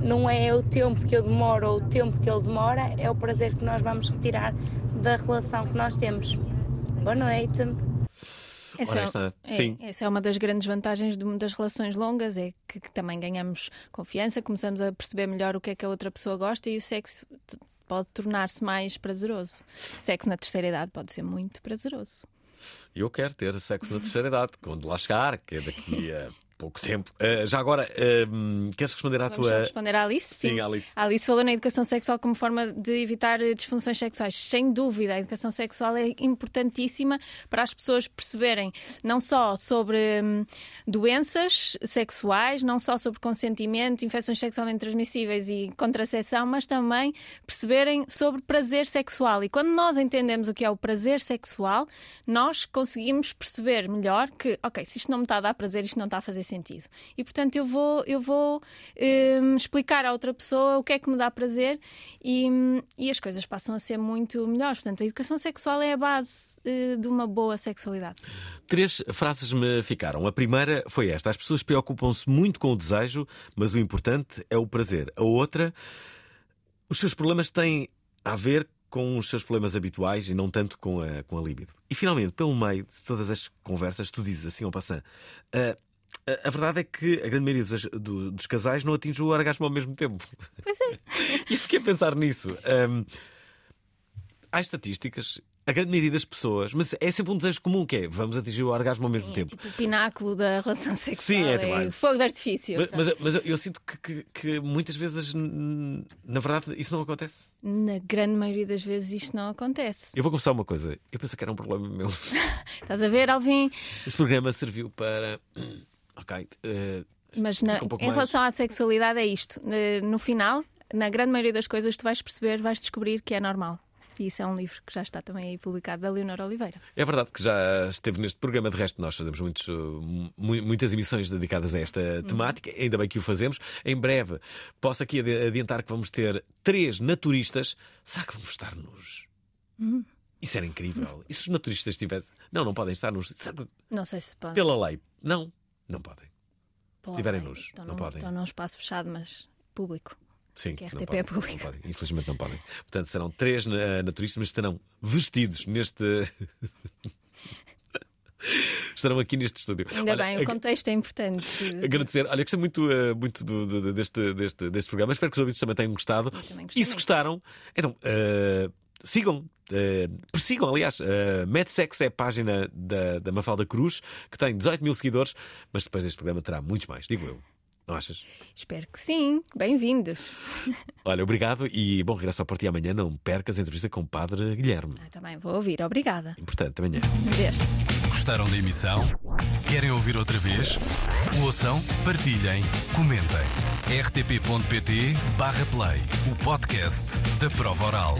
Speaker 17: não é o tempo que eu demoro ou o tempo que ele demora, é o prazer que nós vamos retirar da relação que nós temos. Boa noite.
Speaker 5: Essa é, Sim. essa é uma das grandes vantagens de, das relações longas, é que, que, também ganhamos confiança, começamos a perceber melhor o que é que a outra pessoa gosta e o sexo pode tornar-se mais prazeroso. O sexo na terceira idade pode ser muito prazeroso.
Speaker 6: Eu quero ter sexo na terceira idade, quando lá chegar, que é daqui a pouco tempo. Uh, já agora, uh, queres responder à
Speaker 5: Vamos
Speaker 6: tua.
Speaker 5: responder à Alice?
Speaker 6: Sim. Sim, Alice.
Speaker 5: A Alice falou na educação sexual como forma de evitar disfunções sexuais. Sem dúvida, a educação sexual é importantíssima para as pessoas perceberem não só sobre hum, doenças sexuais, não só sobre consentimento, infecções sexualmente transmissíveis e contracepção, mas também perceberem sobre prazer sexual. E quando nós entendemos o que é o prazer sexual, nós conseguimos perceber melhor que, ok, se isto não me está a dar prazer, isto não está a fazer sentido. E portanto eu vou, eu vou um, explicar à outra pessoa o que é que me dá prazer e, e as coisas passam a ser muito melhores. Portanto, a educação sexual é a base uh, de uma boa sexualidade.
Speaker 6: Três frases me ficaram. A primeira foi esta: as pessoas preocupam-se muito com o desejo, mas o importante é o prazer. A outra, os seus problemas têm a ver com os seus problemas habituais e não tanto com a, com a libido. E finalmente, pelo meio de todas as conversas, tu dizes assim ao passant: uh, a, verdade é que a grande maioria dos, do, dos, casais não atinge o orgasmo ao mesmo tempo.
Speaker 5: Pois é.
Speaker 6: e fiquei a pensar nisso. Um, há estatísticas a grande maioria das pessoas, mas é sempre um desejo comum que é vamos atingir o orgasmo ao mesmo
Speaker 5: Sim,
Speaker 6: tempo.
Speaker 5: É tipo o pináculo da relação sexual.
Speaker 6: Sim, é, é
Speaker 5: fogo de artifício.
Speaker 6: Mas, mas, mas eu, eu, sinto que, que, que, muitas vezes, na verdade, isso não acontece.
Speaker 5: Na grande maioria das vezes isto não acontece.
Speaker 6: Eu vou confessar uma coisa. Eu pensei que era um problema meu.
Speaker 5: Estás a ver, Alvin?
Speaker 6: Este programa serviu para. Ok. Uh,
Speaker 5: mas na,
Speaker 6: um
Speaker 5: em relação à sexualidade é isto. No final, na grande maioria das coisas, tu vais perceber, vais descobrir que é normal. E isso é um livro que já está também aí publicado da Leonor Oliveira.
Speaker 6: É verdade que já esteve neste programa. De resto, nós fazemos muitos, muitas emissões dedicadas a esta uhum. temática. Ainda bem que o fazemos. Em breve, posso aqui adiantar que vamos ter três naturistas. Será que vamos estar nos. Uhum. Isso era incrível. E se os naturistas estivessem. Não, não podem estar nos.
Speaker 5: Não sei se pode.
Speaker 6: Pela lei. Não, não podem. Se estiverem nus,
Speaker 5: então
Speaker 6: não, podem.
Speaker 5: Estão num espaço fechado, mas público.
Speaker 6: Sim,
Speaker 5: que
Speaker 6: é
Speaker 5: RTP é público.
Speaker 6: Não podem. Infelizmente não podem. Portanto, serão três naturistas, mas estarão vestidos neste. estarão aqui neste estúdio.
Speaker 5: Ainda olha, bem, o contexto é importante.
Speaker 6: Agradecer. Olha, gostei muito, uh, muito do, do, deste, deste, deste programa. Espero que os ouvintes também tenham gostado. E se gostaram, então. Uh, sigam, uh, persigam, aliás, uh, MedSex é a página da, da Mafalda Cruz, que tem 18 mil seguidores, mas depois deste programa terá muitos mais, digo eu. Não achas?
Speaker 5: Espero que sim. Bem-vindos.
Speaker 6: Olha, obrigado e bom regresso ao Porto amanhã. Não percas a entrevista com o Padre Guilherme.
Speaker 5: Ah, também vou ouvir. Obrigada.
Speaker 6: Importante, amanhã.
Speaker 5: Beijo.
Speaker 3: Gostaram da emissão? Querem ouvir outra vez? Ouçam, partilhem, comentem. rtp.pt/play o podcast da prova oral.